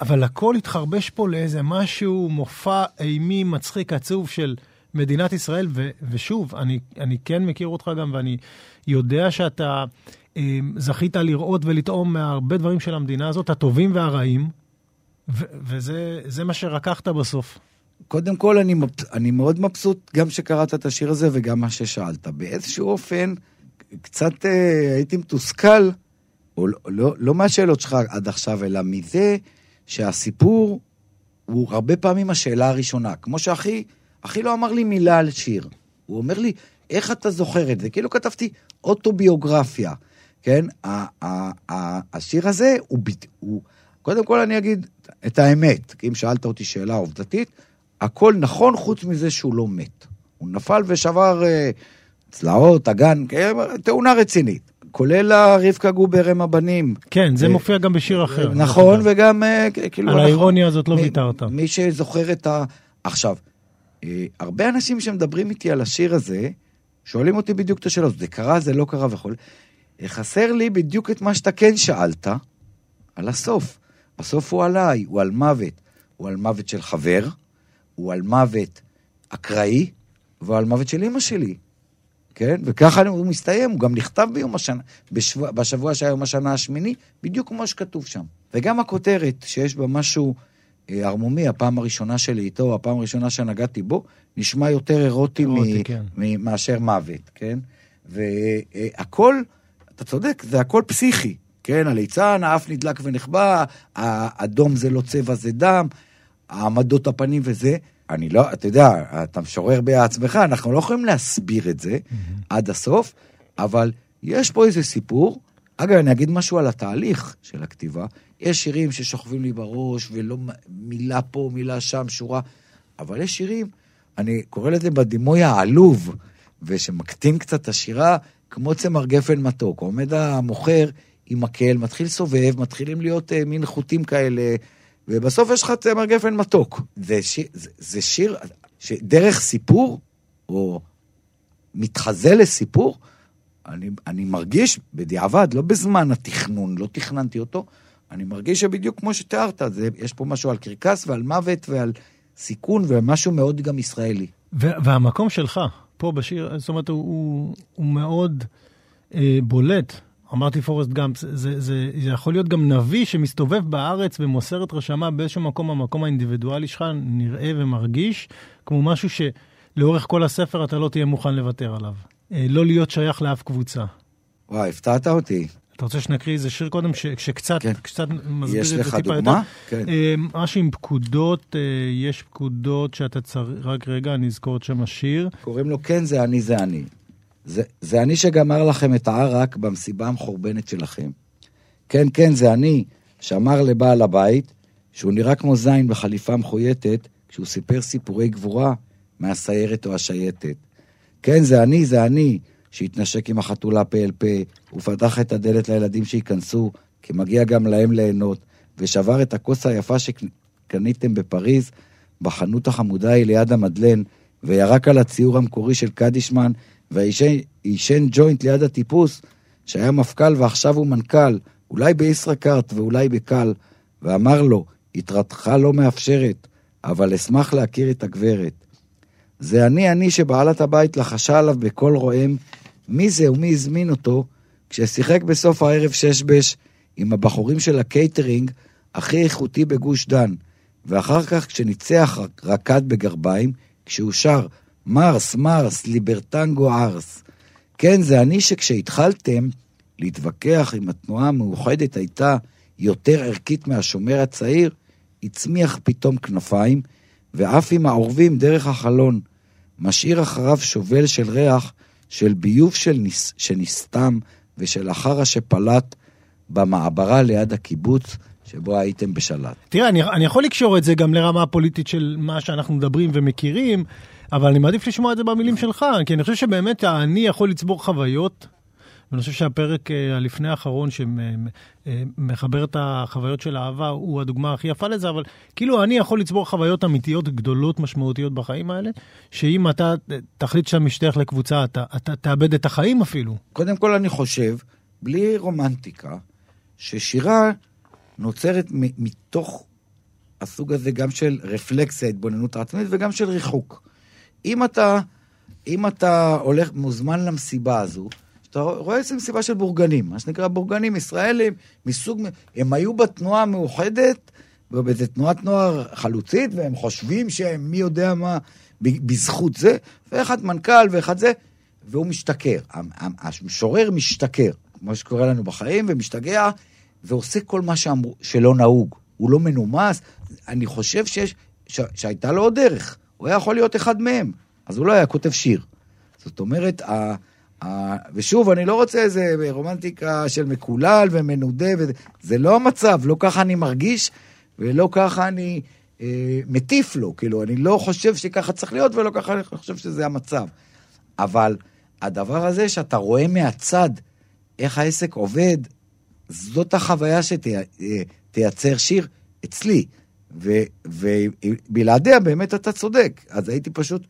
אבל הכל התחרבש פה לאיזה משהו, מופע אימי, מצחיק, עצוב של מדינת ישראל, ו, ושוב, אני, אני כן מכיר אותך גם, ואני יודע שאתה אה, זכית לראות ולטעום מהרבה דברים של המדינה הזאת, הטובים והרעים, ו, וזה מה שרקחת בסוף. קודם כל, אני, אני מאוד מבסוט גם שקראת את השיר הזה וגם מה ששאלת. באיזשהו אופן, קצת אה, הייתי מתוסכל, או לא, לא, לא מהשאלות שלך עד עכשיו, אלא מזה שהסיפור הוא הרבה פעמים השאלה הראשונה. כמו שאחי, אחי לא אמר לי מילה על שיר. הוא אומר לי, איך אתה זוכר את זה? כאילו כתבתי אוטוביוגרפיה, כן? השיר הזה הוא, הוא... קודם כל אני אגיד את האמת, כי אם שאלת אותי שאלה עובדתית, הכל נכון חוץ מזה שהוא לא מת. הוא נפל ושבר uh, צלעות, אגן, תאונה רצינית. כולל רבקה גובר הם הבנים. כן, זה מופיע גם בשיר אחר. נכון, וגם אה, כאילו... על האירוניה הזאת לא ויתרת. מי שזוכר את ה... עכשיו, אה, הרבה אנשים שמדברים איתי על השיר הזה, שואלים אותי בדיוק את השאלות, זה קרה, זה לא קרה וכו'. חסר לי בדיוק את מה שאתה כן שאלת, על הסוף. הסוף הוא עליי, הוא על מוות. הוא על מוות של חבר, הוא על מוות אקראי, והוא על מוות של אימא שלי. כן? וככה הוא מסתיים, הוא גם נכתב ביום השנה, בשבוע, בשבוע שהיה יום השנה השמיני, בדיוק כמו שכתוב שם. וגם הכותרת, שיש בה משהו אה, ערמומי, הפעם הראשונה שלי איתו, הפעם הראשונה שנגעתי בו, נשמע יותר אירוטי, מ- כן. מ- מאשר מוות, כן? והכל, אתה צודק, זה הכל פסיכי, כן? הליצן, האף נדלק ונחבא, האדום זה לא צבע, זה דם, העמדות הפנים וזה. אני לא, אתה יודע, אתה משורר בעצמך, אנחנו לא יכולים להסביר את זה. עד הסוף, אבל יש פה איזה סיפור. אגב, אני אגיד משהו על התהליך של הכתיבה. יש שירים ששוכבים לי בראש, ולא מילה פה, מילה שם, שורה, אבל יש שירים, אני קורא לזה בדימוי העלוב, ושמקטין קצת את השירה, כמו צמר גפן מתוק. עומד המוכר עם מקל, מתחיל סובב, מתחילים להיות uh, מין חוטים כאלה. ובסוף יש לך צמר גפן מתוק. זה שיר, זה, זה שיר שדרך סיפור, או מתחזה לסיפור, אני, אני מרגיש בדיעבד, לא בזמן התכנון, לא תכננתי אותו, אני מרגיש שבדיוק כמו שתיארת, זה, יש פה משהו על קרקס ועל מוות ועל סיכון ומשהו מאוד גם ישראלי. והמקום שלך, פה בשיר, זאת אומרת, הוא, הוא, הוא מאוד אה, בולט. אמרתי פורסט גאמפ, זה, זה, זה, זה יכול להיות גם נביא שמסתובב בארץ ומוסר את רשמה באיזשהו מקום, המקום האינדיבידואלי שלך נראה ומרגיש כמו משהו שלאורך כל הספר אתה לא תהיה מוכן לוותר עליו. אה, לא להיות שייך לאף קבוצה. וואי, הפתעת אותי. אתה רוצה שנקריא איזה שיר קודם, ש, שקצת כן. קצת מסביר את זה טיפה יותר? יש לך דוגמה? כן. אה, משהו עם פקודות, אה, יש פקודות שאתה צריך, רק רגע, אני אזכור את שם השיר. קוראים לו כן זה אני זה אני. זה, זה אני שגמר לכם את הערק במסיבה המחורבנת שלכם. כן, כן, זה אני שאמר לבעל הבית שהוא נראה כמו זין בחליפה מחויטת כשהוא סיפר סיפורי גבורה מהסיירת או השייטת. כן, זה אני, זה אני שהתנשק עם החתולה פה אל פה, ופתח את הדלת לילדים שייכנסו, כי מגיע גם להם ליהנות, ושבר את הכוס היפה שקניתם בפריז, בחנות החמודה היא ליד המדלן, וירק על הציור המקורי של קדישמן, ועישן ג'וינט ליד הטיפוס, שהיה מפכ"ל ועכשיו הוא מנכ"ל, אולי בישראכרט ואולי בקל, ואמר לו, יתרתך לא מאפשרת, אבל אשמח להכיר את הגברת. זה אני אני שבעלת הבית לחשה עליו בקול רועם, מי זה ומי הזמין אותו, כששיחק בסוף הערב שש בש עם הבחורים של הקייטרינג הכי איכותי בגוש דן, ואחר כך כשניצח רקד בגרביים, כשהוא שר מרס, מרס, ליברטנגו ארס. כן, זה אני שכשהתחלתם להתווכח אם התנועה המאוחדת הייתה יותר ערכית מהשומר הצעיר, הצמיח פתאום כנפיים, ועף עם העורבים דרך החלון, משאיר אחריו שובל של ריח של ביוב של ניס, שנסתם ושל החרא שפלט במעברה ליד הקיבוץ שבו הייתם בשלט. תראה, אני, אני יכול לקשור את זה גם לרמה הפוליטית של מה שאנחנו מדברים ומכירים, אבל אני מעדיף לשמוע את זה במילים שלך, כי אני חושב שבאמת אני יכול לצבור חוויות ואני חושב שהפרק אה, הלפני האחרון שמחבר אה, את החוויות של האהבה הוא הדוגמה הכי יפה לזה, אבל כאילו אני יכול לצבור חוויות אמיתיות גדולות, משמעותיות בחיים האלה, שאם אתה תחליט שאתה משתייך לקבוצה, אתה, אתה תאבד את החיים אפילו. קודם כל אני חושב, בלי רומנטיקה, ששירה נוצרת מתוך הסוג הזה גם של רפלקסיה, התבוננות עצמית, וגם של ריחוק. אם אתה, אם אתה הולך, מוזמן למסיבה הזו, אתה רואה איזה מסיבה של בורגנים, מה שנקרא בורגנים ישראלים מסוג, הם היו בתנועה המאוחדת, ובאיזה תנועת נוער חלוצית, והם חושבים שהם מי יודע מה, בזכות זה, ואחד מנכ"ל ואחד זה, והוא משתכר. המשורר משתכר, כמו שקורה לנו בחיים, ומשתגע, ועושה כל מה שאמרו, שלא נהוג. הוא לא מנומס. אני חושב שיש, ש, שהייתה לו עוד דרך. הוא היה יכול להיות אחד מהם, אז הוא לא היה כותב שיר. זאת אומרת, ה... ושוב, אני לא רוצה איזה רומנטיקה של מקולל ומנודה, וזה, זה לא המצב, לא ככה אני מרגיש, ולא ככה אני אה, מטיף לו, כאילו, אני לא חושב שככה צריך להיות, ולא ככה אני חושב שזה המצב. אבל הדבר הזה שאתה רואה מהצד איך העסק עובד, זאת החוויה שתייצר אה, שיר אצלי. ובלעדיה באמת אתה צודק. אז הייתי פשוט...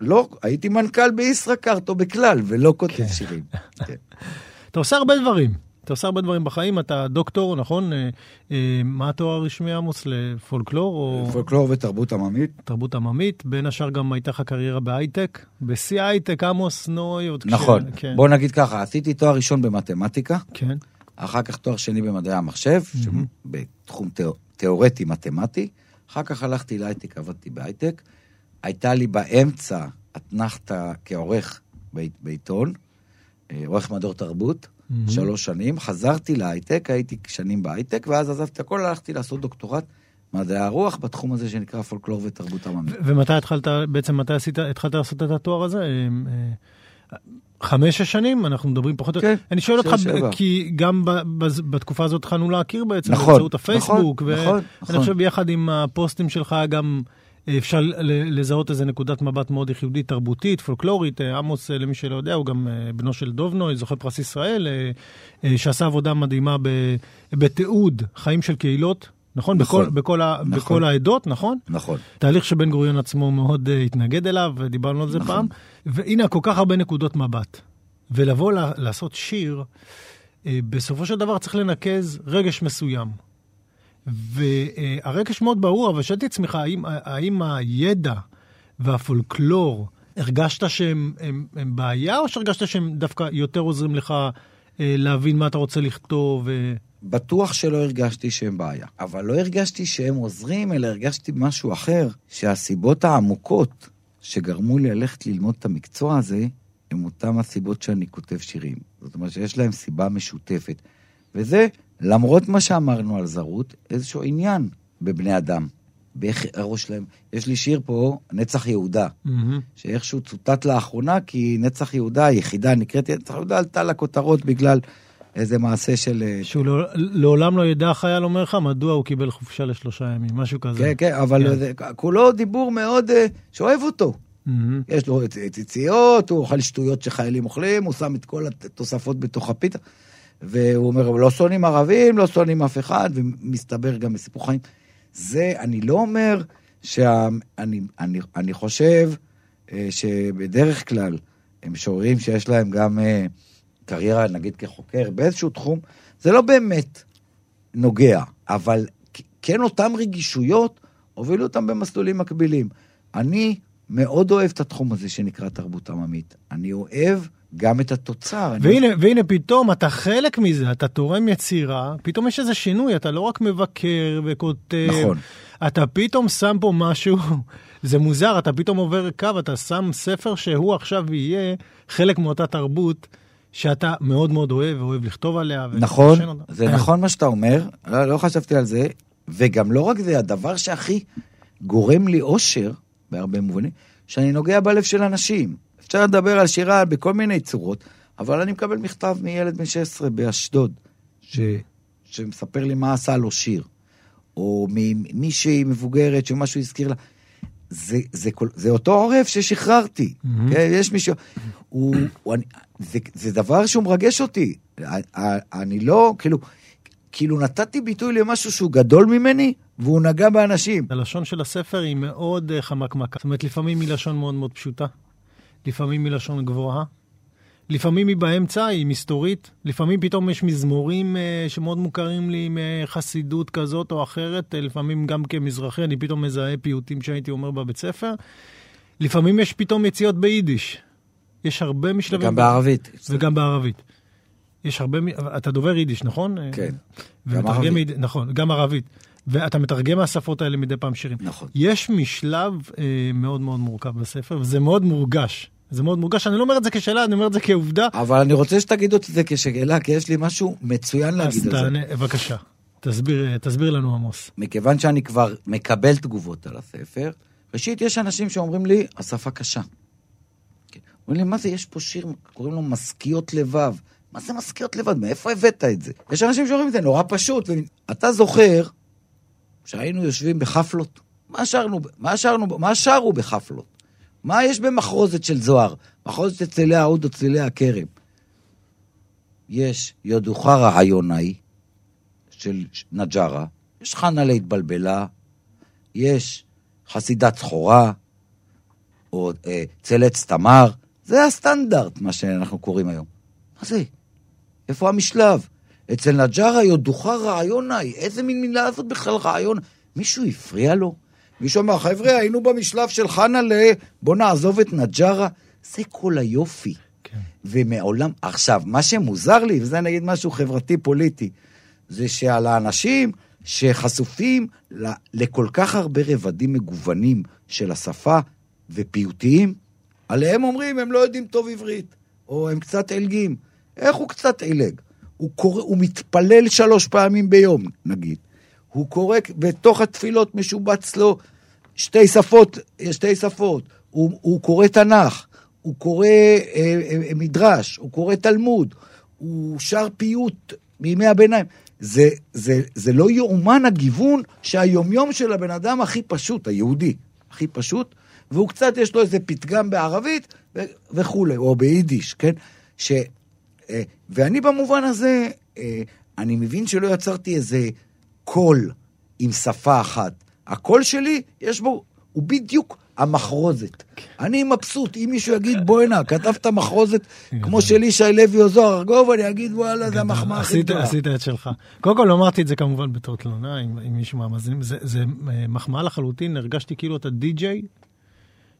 לא, הייתי מנכ"ל בישראכרט או בכלל, ולא כותב כן. שירים. כן. אתה עושה הרבה דברים. אתה עושה הרבה דברים בחיים, אתה דוקטור, נכון? אה, אה, מה התואר הרשמי, עמוס? לפולקלור? או... פולקלור ותרבות עממית. תרבות עממית. בין השאר גם הייתה לך קריירה בהייטק. בשיא ההייטק, עמוס נוי. נכון. כש... כן. בוא נגיד ככה, עשיתי תואר ראשון במתמטיקה. כן. אחר כך תואר שני במדעי המחשב, mm-hmm. בתחום תיאור... תיאורטי מתמטי. אחר כך הלכתי להייטק, עבדתי בהייטק. הייתה לי באמצע אתנחתא כעורך בעיתון, אה, עורך מדור תרבות, mm-hmm. שלוש שנים. חזרתי להייטק, הייתי שנים בהייטק, ואז עזבתי הכל, הלכתי לעשות דוקטורט מדעי הרוח בתחום הזה שנקרא פולקלור ותרבות עממית. ומתי התחלת, בעצם מתי עשית, התחלת לעשות את התואר הזה? אה, אה, חמש-שש שנים, אנחנו מדברים פחות או יותר. כן, אני שואל אותך, כי גם בתקופה הזאת התחלנו להכיר בעצם, נכון, באמצעות הפייסבוק, נכון, נכון, נכון. ואני חושב יחד עם הפוסטים שלך גם... אפשר לזהות איזה נקודת מבט מאוד ייחודית, תרבותית, פולקלורית. אה, עמוס, אה, למי שלא יודע, הוא גם אה, בנו של דובנוי, זוכה פרס ישראל, שעשה עבודה מדהימה בתיעוד חיים של קהילות. נכון? נכון. בכל, בכל, נכון. בכל העדות, נכון? נכון. תהליך שבן גוריון עצמו מאוד uh, התנגד אליו, ודיברנו על זה נכון. פעם. והנה, כל כך הרבה נקודות מבט. ולבוא לעשות שיר, uh, בסופו של דבר צריך לנקז רגש מסוים. והרקש מאוד ברור, אבל שאלתי את עצמך, האם, האם הידע והפולקלור, הרגשת שהם הם, הם בעיה, או שהרגשת שהם דווקא יותר עוזרים לך אה, להבין מה אתה רוצה לכתוב? ו... בטוח שלא הרגשתי שהם בעיה, אבל לא הרגשתי שהם עוזרים, אלא הרגשתי משהו אחר, שהסיבות העמוקות שגרמו לי ללכת ללמוד את המקצוע הזה, הם אותם הסיבות שאני כותב שירים. זאת אומרת שיש להם סיבה משותפת. וזה למרות מה שאמרנו על זרות, איזשהו עניין בבני אדם. באיך הראש שלהם. יש לי שיר פה, נצח יהודה, mm-hmm. שאיכשהו צוטט לאחרונה, כי נצח יהודה, היחידה נקראת נצח יהודה, עלתה לכותרות בגלל איזה מעשה של... אה, שהוא לא, לעולם לא ידע החייל אומר לך מדוע הוא קיבל חופשה לשלושה ימים, משהו כזה. כן, כן, אבל כן. זה, כולו דיבור מאוד, אה, שאוהב אותו. Mm-hmm. יש לו ציציות, הוא אוכל שטויות שחיילים אוכלים, הוא שם את כל התוספות בתוך הפיתה. והוא אומר, לא שונאים ערבים, לא שונאים אף אחד, ומסתבר גם בסיפור חיים. זה, אני לא אומר שאני אני, אני חושב אה, שבדרך כלל הם משוררים שיש להם גם אה, קריירה, נגיד כחוקר, באיזשהו תחום, זה לא באמת נוגע, אבל כן אותם רגישויות הובילו אותם במסלולים מקבילים. אני מאוד אוהב את התחום הזה שנקרא תרבות עממית. אני אוהב גם את התוצר. והנה, אני... והנה פתאום אתה חלק מזה, אתה תורם יצירה, פתאום יש איזה שינוי, אתה לא רק מבקר וכותב. נכון. אתה פתאום שם פה משהו, זה מוזר, אתה פתאום עובר קו, אתה שם ספר שהוא עכשיו יהיה חלק מאותה תרבות. שאתה מאוד מאוד אוהב, ואוהב לכתוב עליה. נכון, זה נכון מה שאתה אומר, לא, לא חשבתי על זה, וגם לא רק זה, הדבר שהכי גורם לי אושר, בהרבה מובנים, שאני נוגע בלב של אנשים. אפשר לדבר על שירה בכל מיני צורות, אבל אני מקבל מכתב מילד בן 16 באשדוד, ש... שמספר לי מה עשה לו שיר, או ממישהי מבוגרת שמשהו הזכיר לה. זה, זה, כל, זה אותו עורף ששחררתי, mm-hmm. כן? יש מישהו, הוא, הוא, אני, זה, זה דבר שהוא מרגש אותי. אני לא, כאילו, כאילו נתתי ביטוי למשהו שהוא גדול ממני, והוא נגע באנשים. הלשון של הספר היא מאוד אה, חמקמקה. זאת אומרת, לפעמים היא לשון מאוד מאוד פשוטה, לפעמים היא לשון גבוהה, לפעמים היא באמצע, היא מסתורית, לפעמים פתאום יש מזמורים uh, שמאוד מוכרים לי מחסידות כזאת או אחרת, uh, לפעמים גם כמזרחי, אני פתאום מזהה פיוטים שהייתי אומר בבית ספר. לפעמים יש פתאום יציאות ביידיש. יש הרבה משלבים. וגם בערבית. וגם בערבית. יש הרבה, אתה דובר יידיש, נכון? כן, גם ערבית. נכון, גם ערבית. ואתה מתרגם מהשפות האלה מדי פעם שירים. נכון. יש משלב אה, מאוד מאוד מורכב בספר, וזה מאוד מורגש. זה מאוד מורגש, אני לא אומר את זה כשאלה, אני אומר את זה כעובדה. אבל אני רוצה שתגידו את זה כשאלה, כי יש לי משהו מצוין להגיד על זה. אז תענה, בבקשה. תסביר, תסביר לנו, עמוס. מכיוון שאני כבר מקבל תגובות על הספר, ראשית, יש אנשים שאומרים לי, השפה קשה. אומרים לי, מה זה, יש פה שיר, קוראים לו משכיות לבב. מה זה משכיות לבד? מאיפה הבאת את זה? יש אנשים שאומרים, זה נורא פשוט. אתה זוכר שהיינו יושבים בחפלות? מה שרנו, מה שרנו, מה שרו בחפלות? מה יש במחרוזת של זוהר? מחרוזת צלילי העוד או צלילי הכרם. יש יודוחה רעיונאי של נג'רה, יש חנה להתבלבלה, יש חסידת סחורה, או אה, צלץ תמר, זה הסטנדרט, מה שאנחנו קוראים היום. מה זה? איפה המשלב? אצל נג'רה יודוחה רעיונאי, איזה מין מילה הזאת בכלל רעיון? מישהו הפריע לו? מישהו אמר, חבר'ה, היינו במשלב של חנה ל... בוא נעזוב את נג'רה. זה כל היופי. כן. ומעולם... עכשיו, מה שמוזר לי, וזה נגיד משהו חברתי-פוליטי, זה שעל האנשים שחשופים לכל כך הרבה רבדים מגוונים של השפה ופיוטיים, עליהם אומרים, הם לא יודעים טוב עברית, או הם קצת עילגים. איך הוא קצת עילג? הוא, קורא, הוא מתפלל שלוש פעמים ביום, נגיד. הוא קורא, בתוך התפילות משובץ לו שתי שפות, שתי שפות. הוא, הוא קורא תנ"ך, הוא קורא אה, אה, מדרש, הוא קורא תלמוד, הוא שר פיוט מימי הביניים. זה, זה, זה לא יאומן הגיוון שהיומיום של הבן אדם הכי פשוט, היהודי, הכי פשוט, והוא קצת, יש לו איזה פתגם בערבית ו- וכולי, או ביידיש, כן? ש, אה, ואני במובן הזה, אה, אני מבין שלא יצרתי איזה קול עם שפה אחת. הקול שלי, יש בו, הוא בדיוק המחרוזת. אני מבסוט, אם מישהו יגיד, בוא הנה, כתבת מחרוזת כמו של ישי לוי או זוהר ארגוב, אני אגיד, וואלה, זה המחמאה הכי גדולה. עשית את שלך. קודם כל, אמרתי את זה כמובן בתור תלונה, עם מישהו מהמאזינים, זה אה, מחמאה לחלוטין, הרגשתי כאילו אתה די-ג'יי.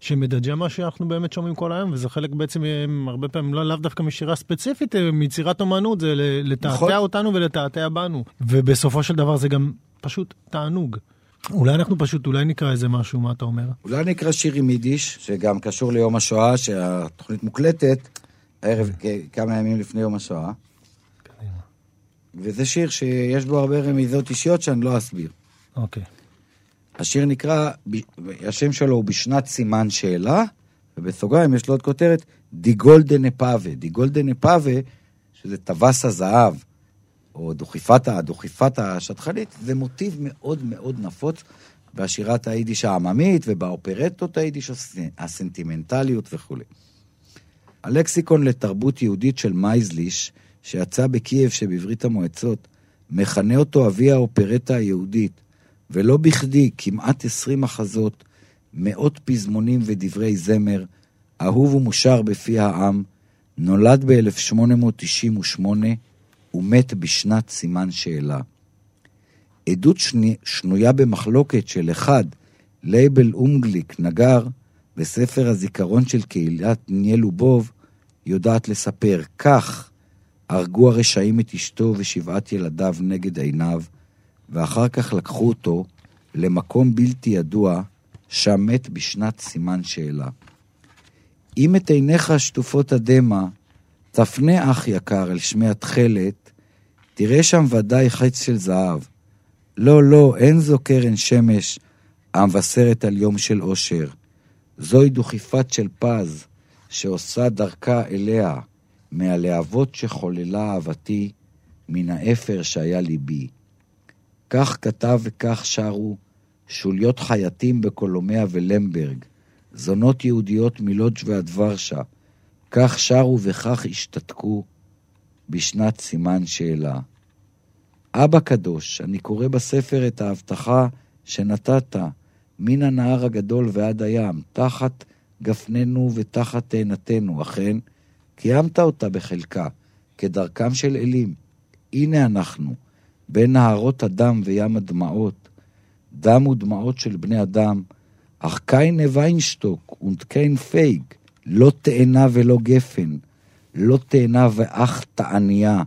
שמדג'ה מה שאנחנו באמת שומעים כל היום, וזה חלק בעצם, הרבה פעמים, לא, לאו דווקא משירה ספציפית, מיצירת אומנות, זה לתעתע נכון. אותנו ולתעתע בנו. ובסופו של דבר זה גם פשוט תענוג. אולי אנחנו פשוט, אולי נקרא איזה משהו, מה אתה אומר? אולי נקרא שיר עם יידיש, שגם קשור ליום השואה, שהתוכנית מוקלטת ערב, כמה ימים לפני יום השואה. וזה שיר שיש בו הרבה רמיזות אישיות שאני לא אסביר. אוקיי. השיר נקרא, השם שלו הוא בשנת סימן שאלה, ובסוגריים יש לו עוד כותרת, די גאָלדענע פּאַווע. די גאָלדענע פּאַווע, שזה טווס הזהב, או דוכיפת, דוכיפת השחצנית, זה מוטיב מאוד מאוד נפוץ בשירת היידיש העממית ובאופרטות היידיש הסנטימנטליות וכולי. הלקסיקון לתרבות יהודית של מייזליש, שיצא בקייב שבברית המועצות, מכנה אותו אבי האופרטה היהודית, ולא בכדי כמעט עשרים מחזות, מאות פזמונים ודברי זמר, אהוב ומושר בפי העם, נולד ב-1898 ומת בשנת סימן שאלה. עדות שני, שנויה במחלוקת של אחד, לייבל אומגליק, נגר, בספר הזיכרון של קהילת ניאל לובוב, יודעת לספר. כך הרגו הרשעים את אשתו ושבעת ילדיו נגד עיניו, ואחר כך לקחו אותו למקום בלתי ידוע, שם מת בשנת סימן שאלה. אם את עיניך שטופות הדמע, תפנה אח יקר אל שמי התכלת, תראה שם ודאי חץ של זהב. לא, לא, אין זו קרן שמש המבשרת על יום של אושר. זוהי דוכיפת של פז, שעושה דרכה אליה, מהלהבות שחוללה אהבתי, מן האפר שהיה ליבי. כך כתב וכך שרו שוליות חייטים בקולומיה ולמברג, זונות יהודיות מלודג' ועד ורשה, כך שרו וכך השתתקו בשנת סימן שאלה. אבא קדוש, אני קורא בספר את ההבטחה שנתת מן הנהר הגדול ועד הים, תחת גפננו ותחת תאנתנו, אכן, קיימת אותה בחלקה, כדרכם של אלים. הנה אנחנו, בין נהרות הדם וים הדמעות, דם ודמעות של בני אדם, אך קיינה ויינשטוק ונתקיין פייג, לא תאנה ולא גפן, לא תאנה ואך תעניה,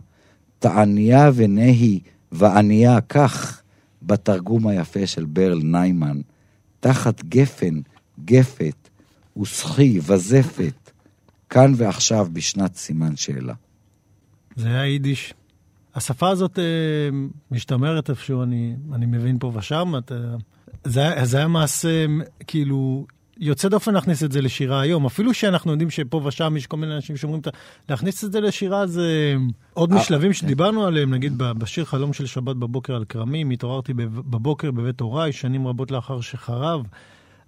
תעניה ונהי וענייה, כך בתרגום היפה של ברל ניימן, תחת גפן, גפת, וסחי, וזפת, כאן ועכשיו בשנת סימן שאלה. זה היה יידיש. השפה הזאת אה, משתמרת איפשהו, אני, אני מבין פה ושם. אתה, זה, זה היה מעשה, כאילו, יוצא דופן להכניס את זה לשירה היום. אפילו שאנחנו יודעים שפה ושם יש כל מיני אנשים שאומרים, להכניס את זה לשירה זה עוד אה, משלבים כן. שדיברנו עליהם, נגיד בשיר חלום של שבת בבוקר על כרמים, התעוררתי בבוקר בבית הוריי, שנים רבות לאחר שחרב.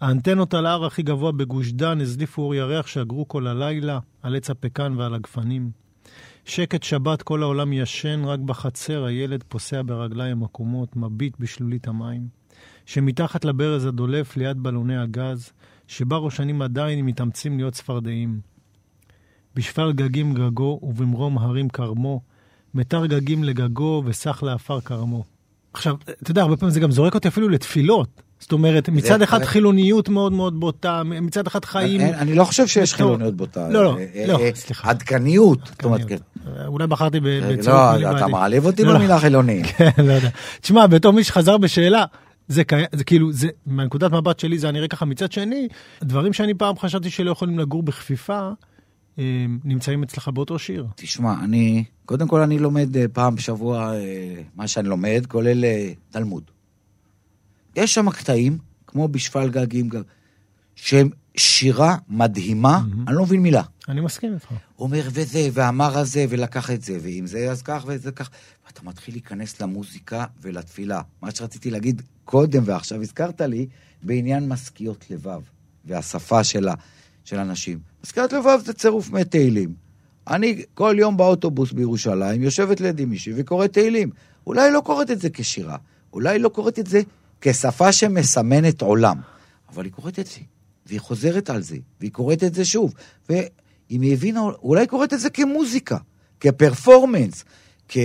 האנטנות על ההר הכי גבוה בגוש דן הזליפו אור ירח שאגרו כל הלילה על עץ הפקן ועל הגפנים. שקט שבת, כל העולם ישן, רק בחצר הילד פוסע ברגליים עקומות, מביט בשלולית המים. שמתחת לברז הדולף ליד בלוני הגז, שבה ראשנים עדיין מתאמצים להיות צפרדעים. בשפל גגים גגו ובמרום הרים כרמו, מתר גגים לגגו וסח לעפר כרמו. עכשיו, אתה יודע, הרבה פעמים זה גם זורק אותי אפילו לתפילות. זאת אומרת, מצד אחד חילוניות מאוד מאוד בוטה, מצד אחד חיים... אני לא חושב שיש חילוניות בוטה. לא, לא, אה, לא, אה, סליחה. עדכניות. כן. אולי בחרתי בצורך... לא, אתה מעליב אותי לא. במילה חילוני. כן, לא יודע. תשמע, בתור מי שחזר בשאלה, זה, זה כאילו, זה, מהנקודת מבט שלי זה נראה ככה. מצד שני, דברים שאני פעם חשבתי שלא יכולים לגור בכפיפה, אה, נמצאים אצלך באותו שיר. תשמע, אני, קודם כל אני לומד אה, פעם בשבוע, אה, מה שאני לומד, כולל תלמוד. יש שם קטעים, כמו בשפל גגים, שהם שירה מדהימה, mm-hmm. אני לא מבין מילה. אני מסכים איתך. הוא אומר, וזה, ואמר הזה, ולקח את זה, ואם זה אז כך וזה כך. ואתה מתחיל להיכנס למוזיקה ולתפילה. מה שרציתי להגיד קודם, ועכשיו הזכרת לי, בעניין משכיות לבב, והשפה של, ה, של אנשים. משכיות לבב זה צירוף מי תהילים. אני כל יום באוטובוס בירושלים יושבת לידי מישהי וקוראת תהילים. אולי לא קוראת את זה כשירה, אולי לא קוראת את זה כשפה שמסמנת עולם, אבל היא קוראת את זה, והיא חוזרת על זה, והיא קוראת את זה שוב. ואם היא הבינה, אולי היא קוראת את זה כמוזיקה, כפרפורמנס, כ-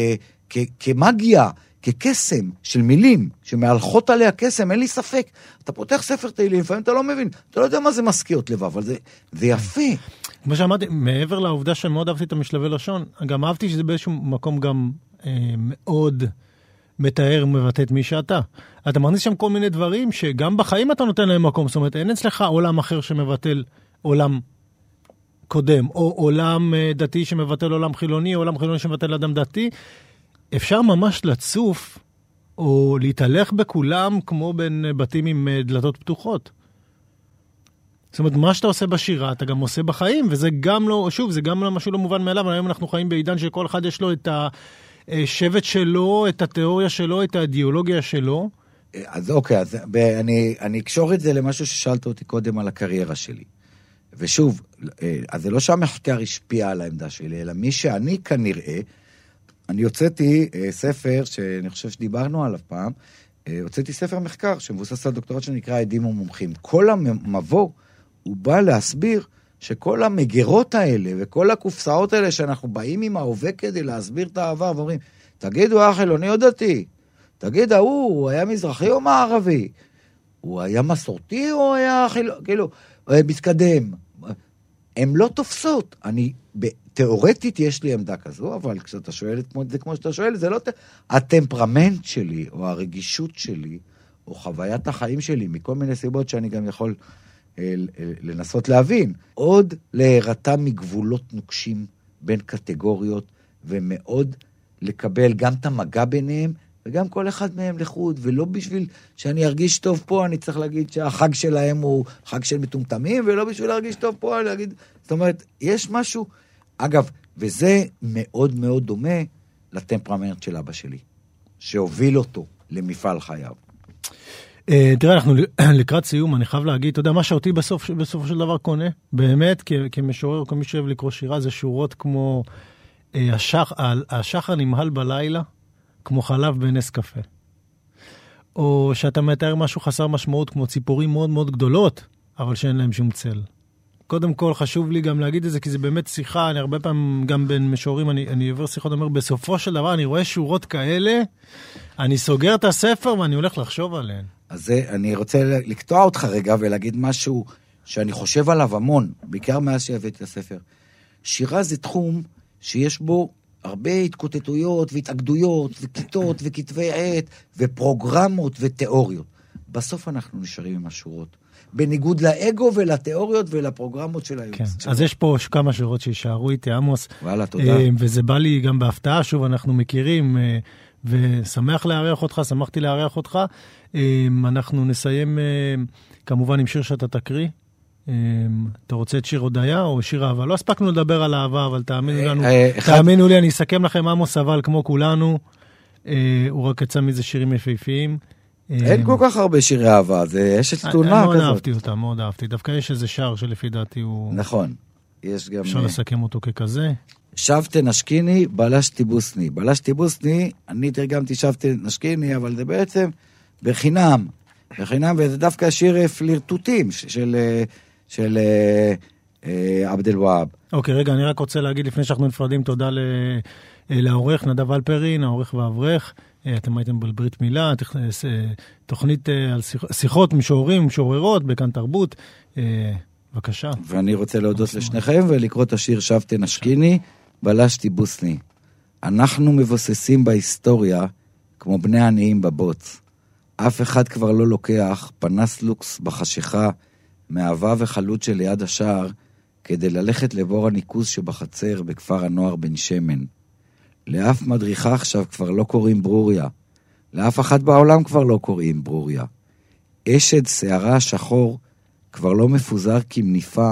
כ- כמגיה, כקסם של מילים שמהלכות עליה קסם, אין לי ספק. אתה פותח ספר תהילים, לפעמים אתה לא מבין, אתה לא יודע מה זה משכיות לבב, אבל זה, זה יפה. כמו שאמרתי, מעבר לעובדה שמאוד אהבתי את המשלבי לשון, גם אהבתי שזה באיזשהו מקום גם אה, מאוד מתאר, מבטא את מי שאתה. אתה מכניס שם כל מיני דברים שגם בחיים אתה נותן להם מקום, זאת אומרת, אין אצלך עולם אחר שמבטל עולם קודם, או עולם אה, דתי שמבטל עולם חילוני, או עולם חילוני שמבטל אדם דתי. אפשר ממש לצוף או להתהלך בכולם כמו בין בתים עם אה, דלתות פתוחות. זאת אומרת, מה שאתה עושה בשירה, אתה גם עושה בחיים, וזה גם לא, שוב, זה גם לא משהו לא מובן מאליו, היום אנחנו חיים בעידן שכל אחד יש לו את השבט שלו, את התיאוריה שלו, את האידיאולוגיה שלו. אז אוקיי, אז אני, אני אקשור את זה למשהו ששאלת אותי קודם על הקריירה שלי. ושוב, אה, אז זה לא שהמחקר השפיע על העמדה שלי, אלא מי שאני כנראה, אני הוצאתי אה, ספר, שאני חושב שדיברנו עליו פעם, אה, הוצאתי ספר מחקר שמבוסס על דוקטורט שנקרא עדים ומומחים. כל המבוא, הוא בא להסביר שכל המגירות האלה וכל הקופסאות האלה שאנחנו באים עם ההווה כדי להסביר את העבר ואומרים, תגיד, הוא היה חילוני או דתי? תגיד, ההוא, הוא היה מזרחי או מערבי? הוא היה מסורתי או היה חילוני? כאילו, אה, מתקדם. הן לא תופסות. אני, תיאורטית יש לי עמדה כזו, אבל כשאתה שואל את זה כמו שאתה שואל, זה לא... הטמפרמנט שלי, או הרגישות שלי, או חוויית החיים שלי, מכל מיני סיבות שאני גם יכול לנסות להבין, עוד להירתע מגבולות נוקשים בין קטגוריות, ומאוד לקבל גם את המגע ביניהם, וגם כל אחד מהם לחוד, ולא בשביל שאני ארגיש טוב פה, אני צריך להגיד שהחג שלהם הוא חג של מטומטמים, ולא בשביל להרגיש טוב פה, אני אגיד... זאת אומרת, יש משהו... אגב, וזה מאוד מאוד דומה לטמפרמנט של אבא שלי, שהוביל אותו למפעל חייו. אה, תראה, אנחנו לקראת סיום, אני חייב להגיד, אתה יודע, מה שאותי בסוף, בסופו של דבר קונה, באמת, כמשורר, כמי שאוהב לקרוא שירה, זה שורות כמו אה, השח, השחר נמהל בלילה, כמו חלב בנס קפה. או שאתה מתאר משהו חסר משמעות, כמו ציפורים מאוד מאוד גדולות, אבל שאין להם שום צל. קודם כל, חשוב לי גם להגיד את זה, כי זה באמת שיחה, אני הרבה פעמים, גם בין משוררים, אני, אני עובר שיחות, אומר, בסופו של דבר, אני רואה שורות כאלה, אני סוגר את הספר ואני הולך לחשוב עליהן. אז זה, אני רוצה לקטוע אותך רגע ולהגיד משהו שאני חושב עליו המון, בעיקר מאז שהבאתי את הספר. שירה זה תחום שיש בו הרבה התקוטטויות והתאגדויות וכיתות וכתבי עת ופרוגרמות ותיאוריות. בסוף אנחנו נשארים עם השורות. בניגוד לאגו ולתיאוריות ולפרוגרמות של היום. כן, אז יש פה כמה שורות שיישארו איתי, עמוס. וואלה, תודה. אה, וזה בא לי גם בהפתעה, שוב, אנחנו מכירים, אה, ושמח לארח אותך, שמחתי לארח אותך. אה, אנחנו נסיים כמובן עם שיר שאתה תקריא. אתה רוצה את שיר הודיה או שיר אהבה? לא הספקנו לדבר על אהבה, אבל תאמינו לנו, תאמינו לי, אני אסכם לכם, עמוס אבל כמו כולנו, הוא רק יצא מזה שירים יפהפיים. אין כל כך הרבה שירי אהבה, זה אשת תלונה כזאת. מאוד אהבתי אותה, מאוד אהבתי. דווקא יש איזה שער שלפי דעתי הוא... נכון. יש גם... אפשר לסכם אותו ככזה. שבתא נשקיני, בלש טיבוסני. בלש טיבוסני, אני תרגמתי שבתא נשקיני, אבל זה בעצם בחינם. בחינם, וזה דווקא שיר פלירטוטים של, של אה, אה, עבד אל-והאב. אוקיי, רגע, אני רק רוצה להגיד לפני שאנחנו נפרדים, תודה לעורך נדב אלפרין, העורך והאברך. אה, אתם הייתם בברית מילה, אה, תוכנית אה, על שיחות משוררים, משוררות בכאן תרבות. בבקשה. ואני רוצה להודות לשניכם ולקרוא את השיר שבתי נשקיני, בלשתי בוסני. אנחנו מבוססים בהיסטוריה כמו בני עניים בבוץ. אף אחד כבר לא לוקח פנס לוקס בחשיכה מאהבה וחלוט שליד השער כדי ללכת לבור הניקוז שבחצר בכפר הנוער בן שמן. לאף מדריכה עכשיו כבר לא קוראים ברוריה. לאף אחת בעולם כבר לא קוראים ברוריה. אשד שערה השחור כבר לא מפוזר כמניפה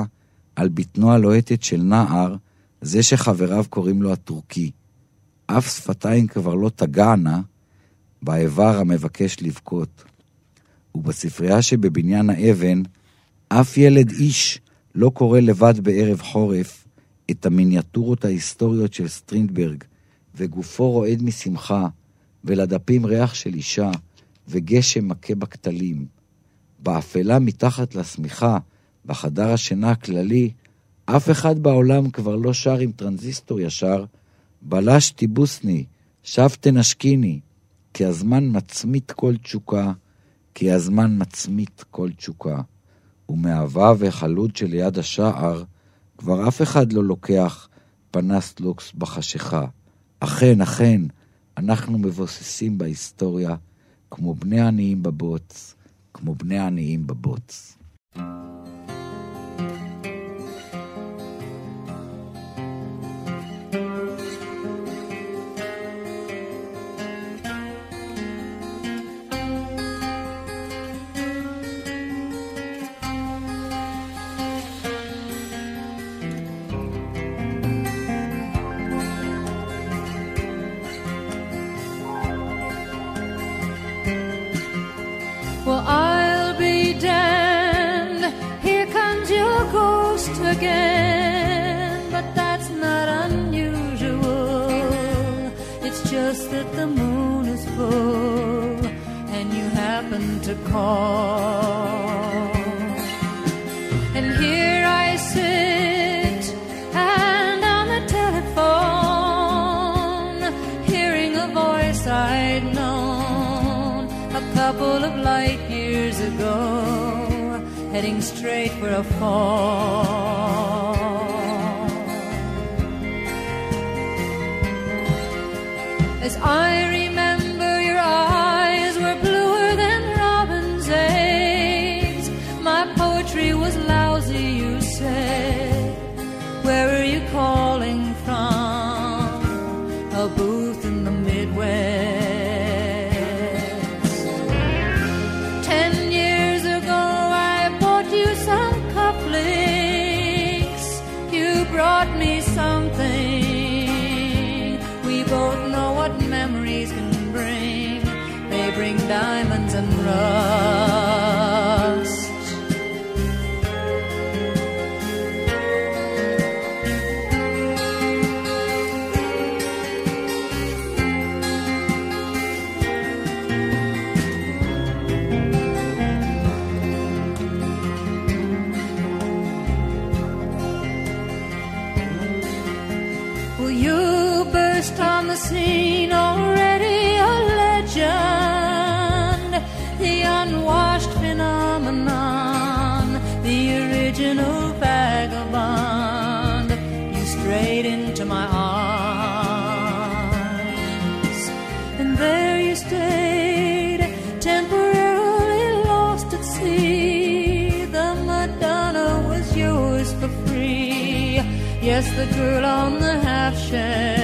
על בטנו הלוהטת של נער, זה שחבריו קוראים לו הטורקי. אף שפתיים כבר לא תגענה באיבר המבקש לבכות. ובספרייה שבבניין האבן, אף ילד איש לא קורא לבד בערב חורף את המיניאטורות ההיסטוריות של סטרינדברג, וגופו רועד משמחה, ולדפים ריח של אישה, וגשם מכה בכתלים. באפלה מתחת לשמיכה, בחדר השינה הכללי, אף אחד בעולם כבר לא שר עם טרנזיסטור ישר, בלש טיבוסני, שב תנשקיני, כי הזמן מצמית כל תשוקה, כי הזמן מצמית כל תשוקה. ומאהבה וחלוד שליד השער, כבר אף אחד לא לוקח פנס לוקס בחשיכה. אכן, אכן, אנחנו מבוססים בהיסטוריה כמו בני עניים בבוץ, כמו בני עניים בבוץ. As I the girl on the half shell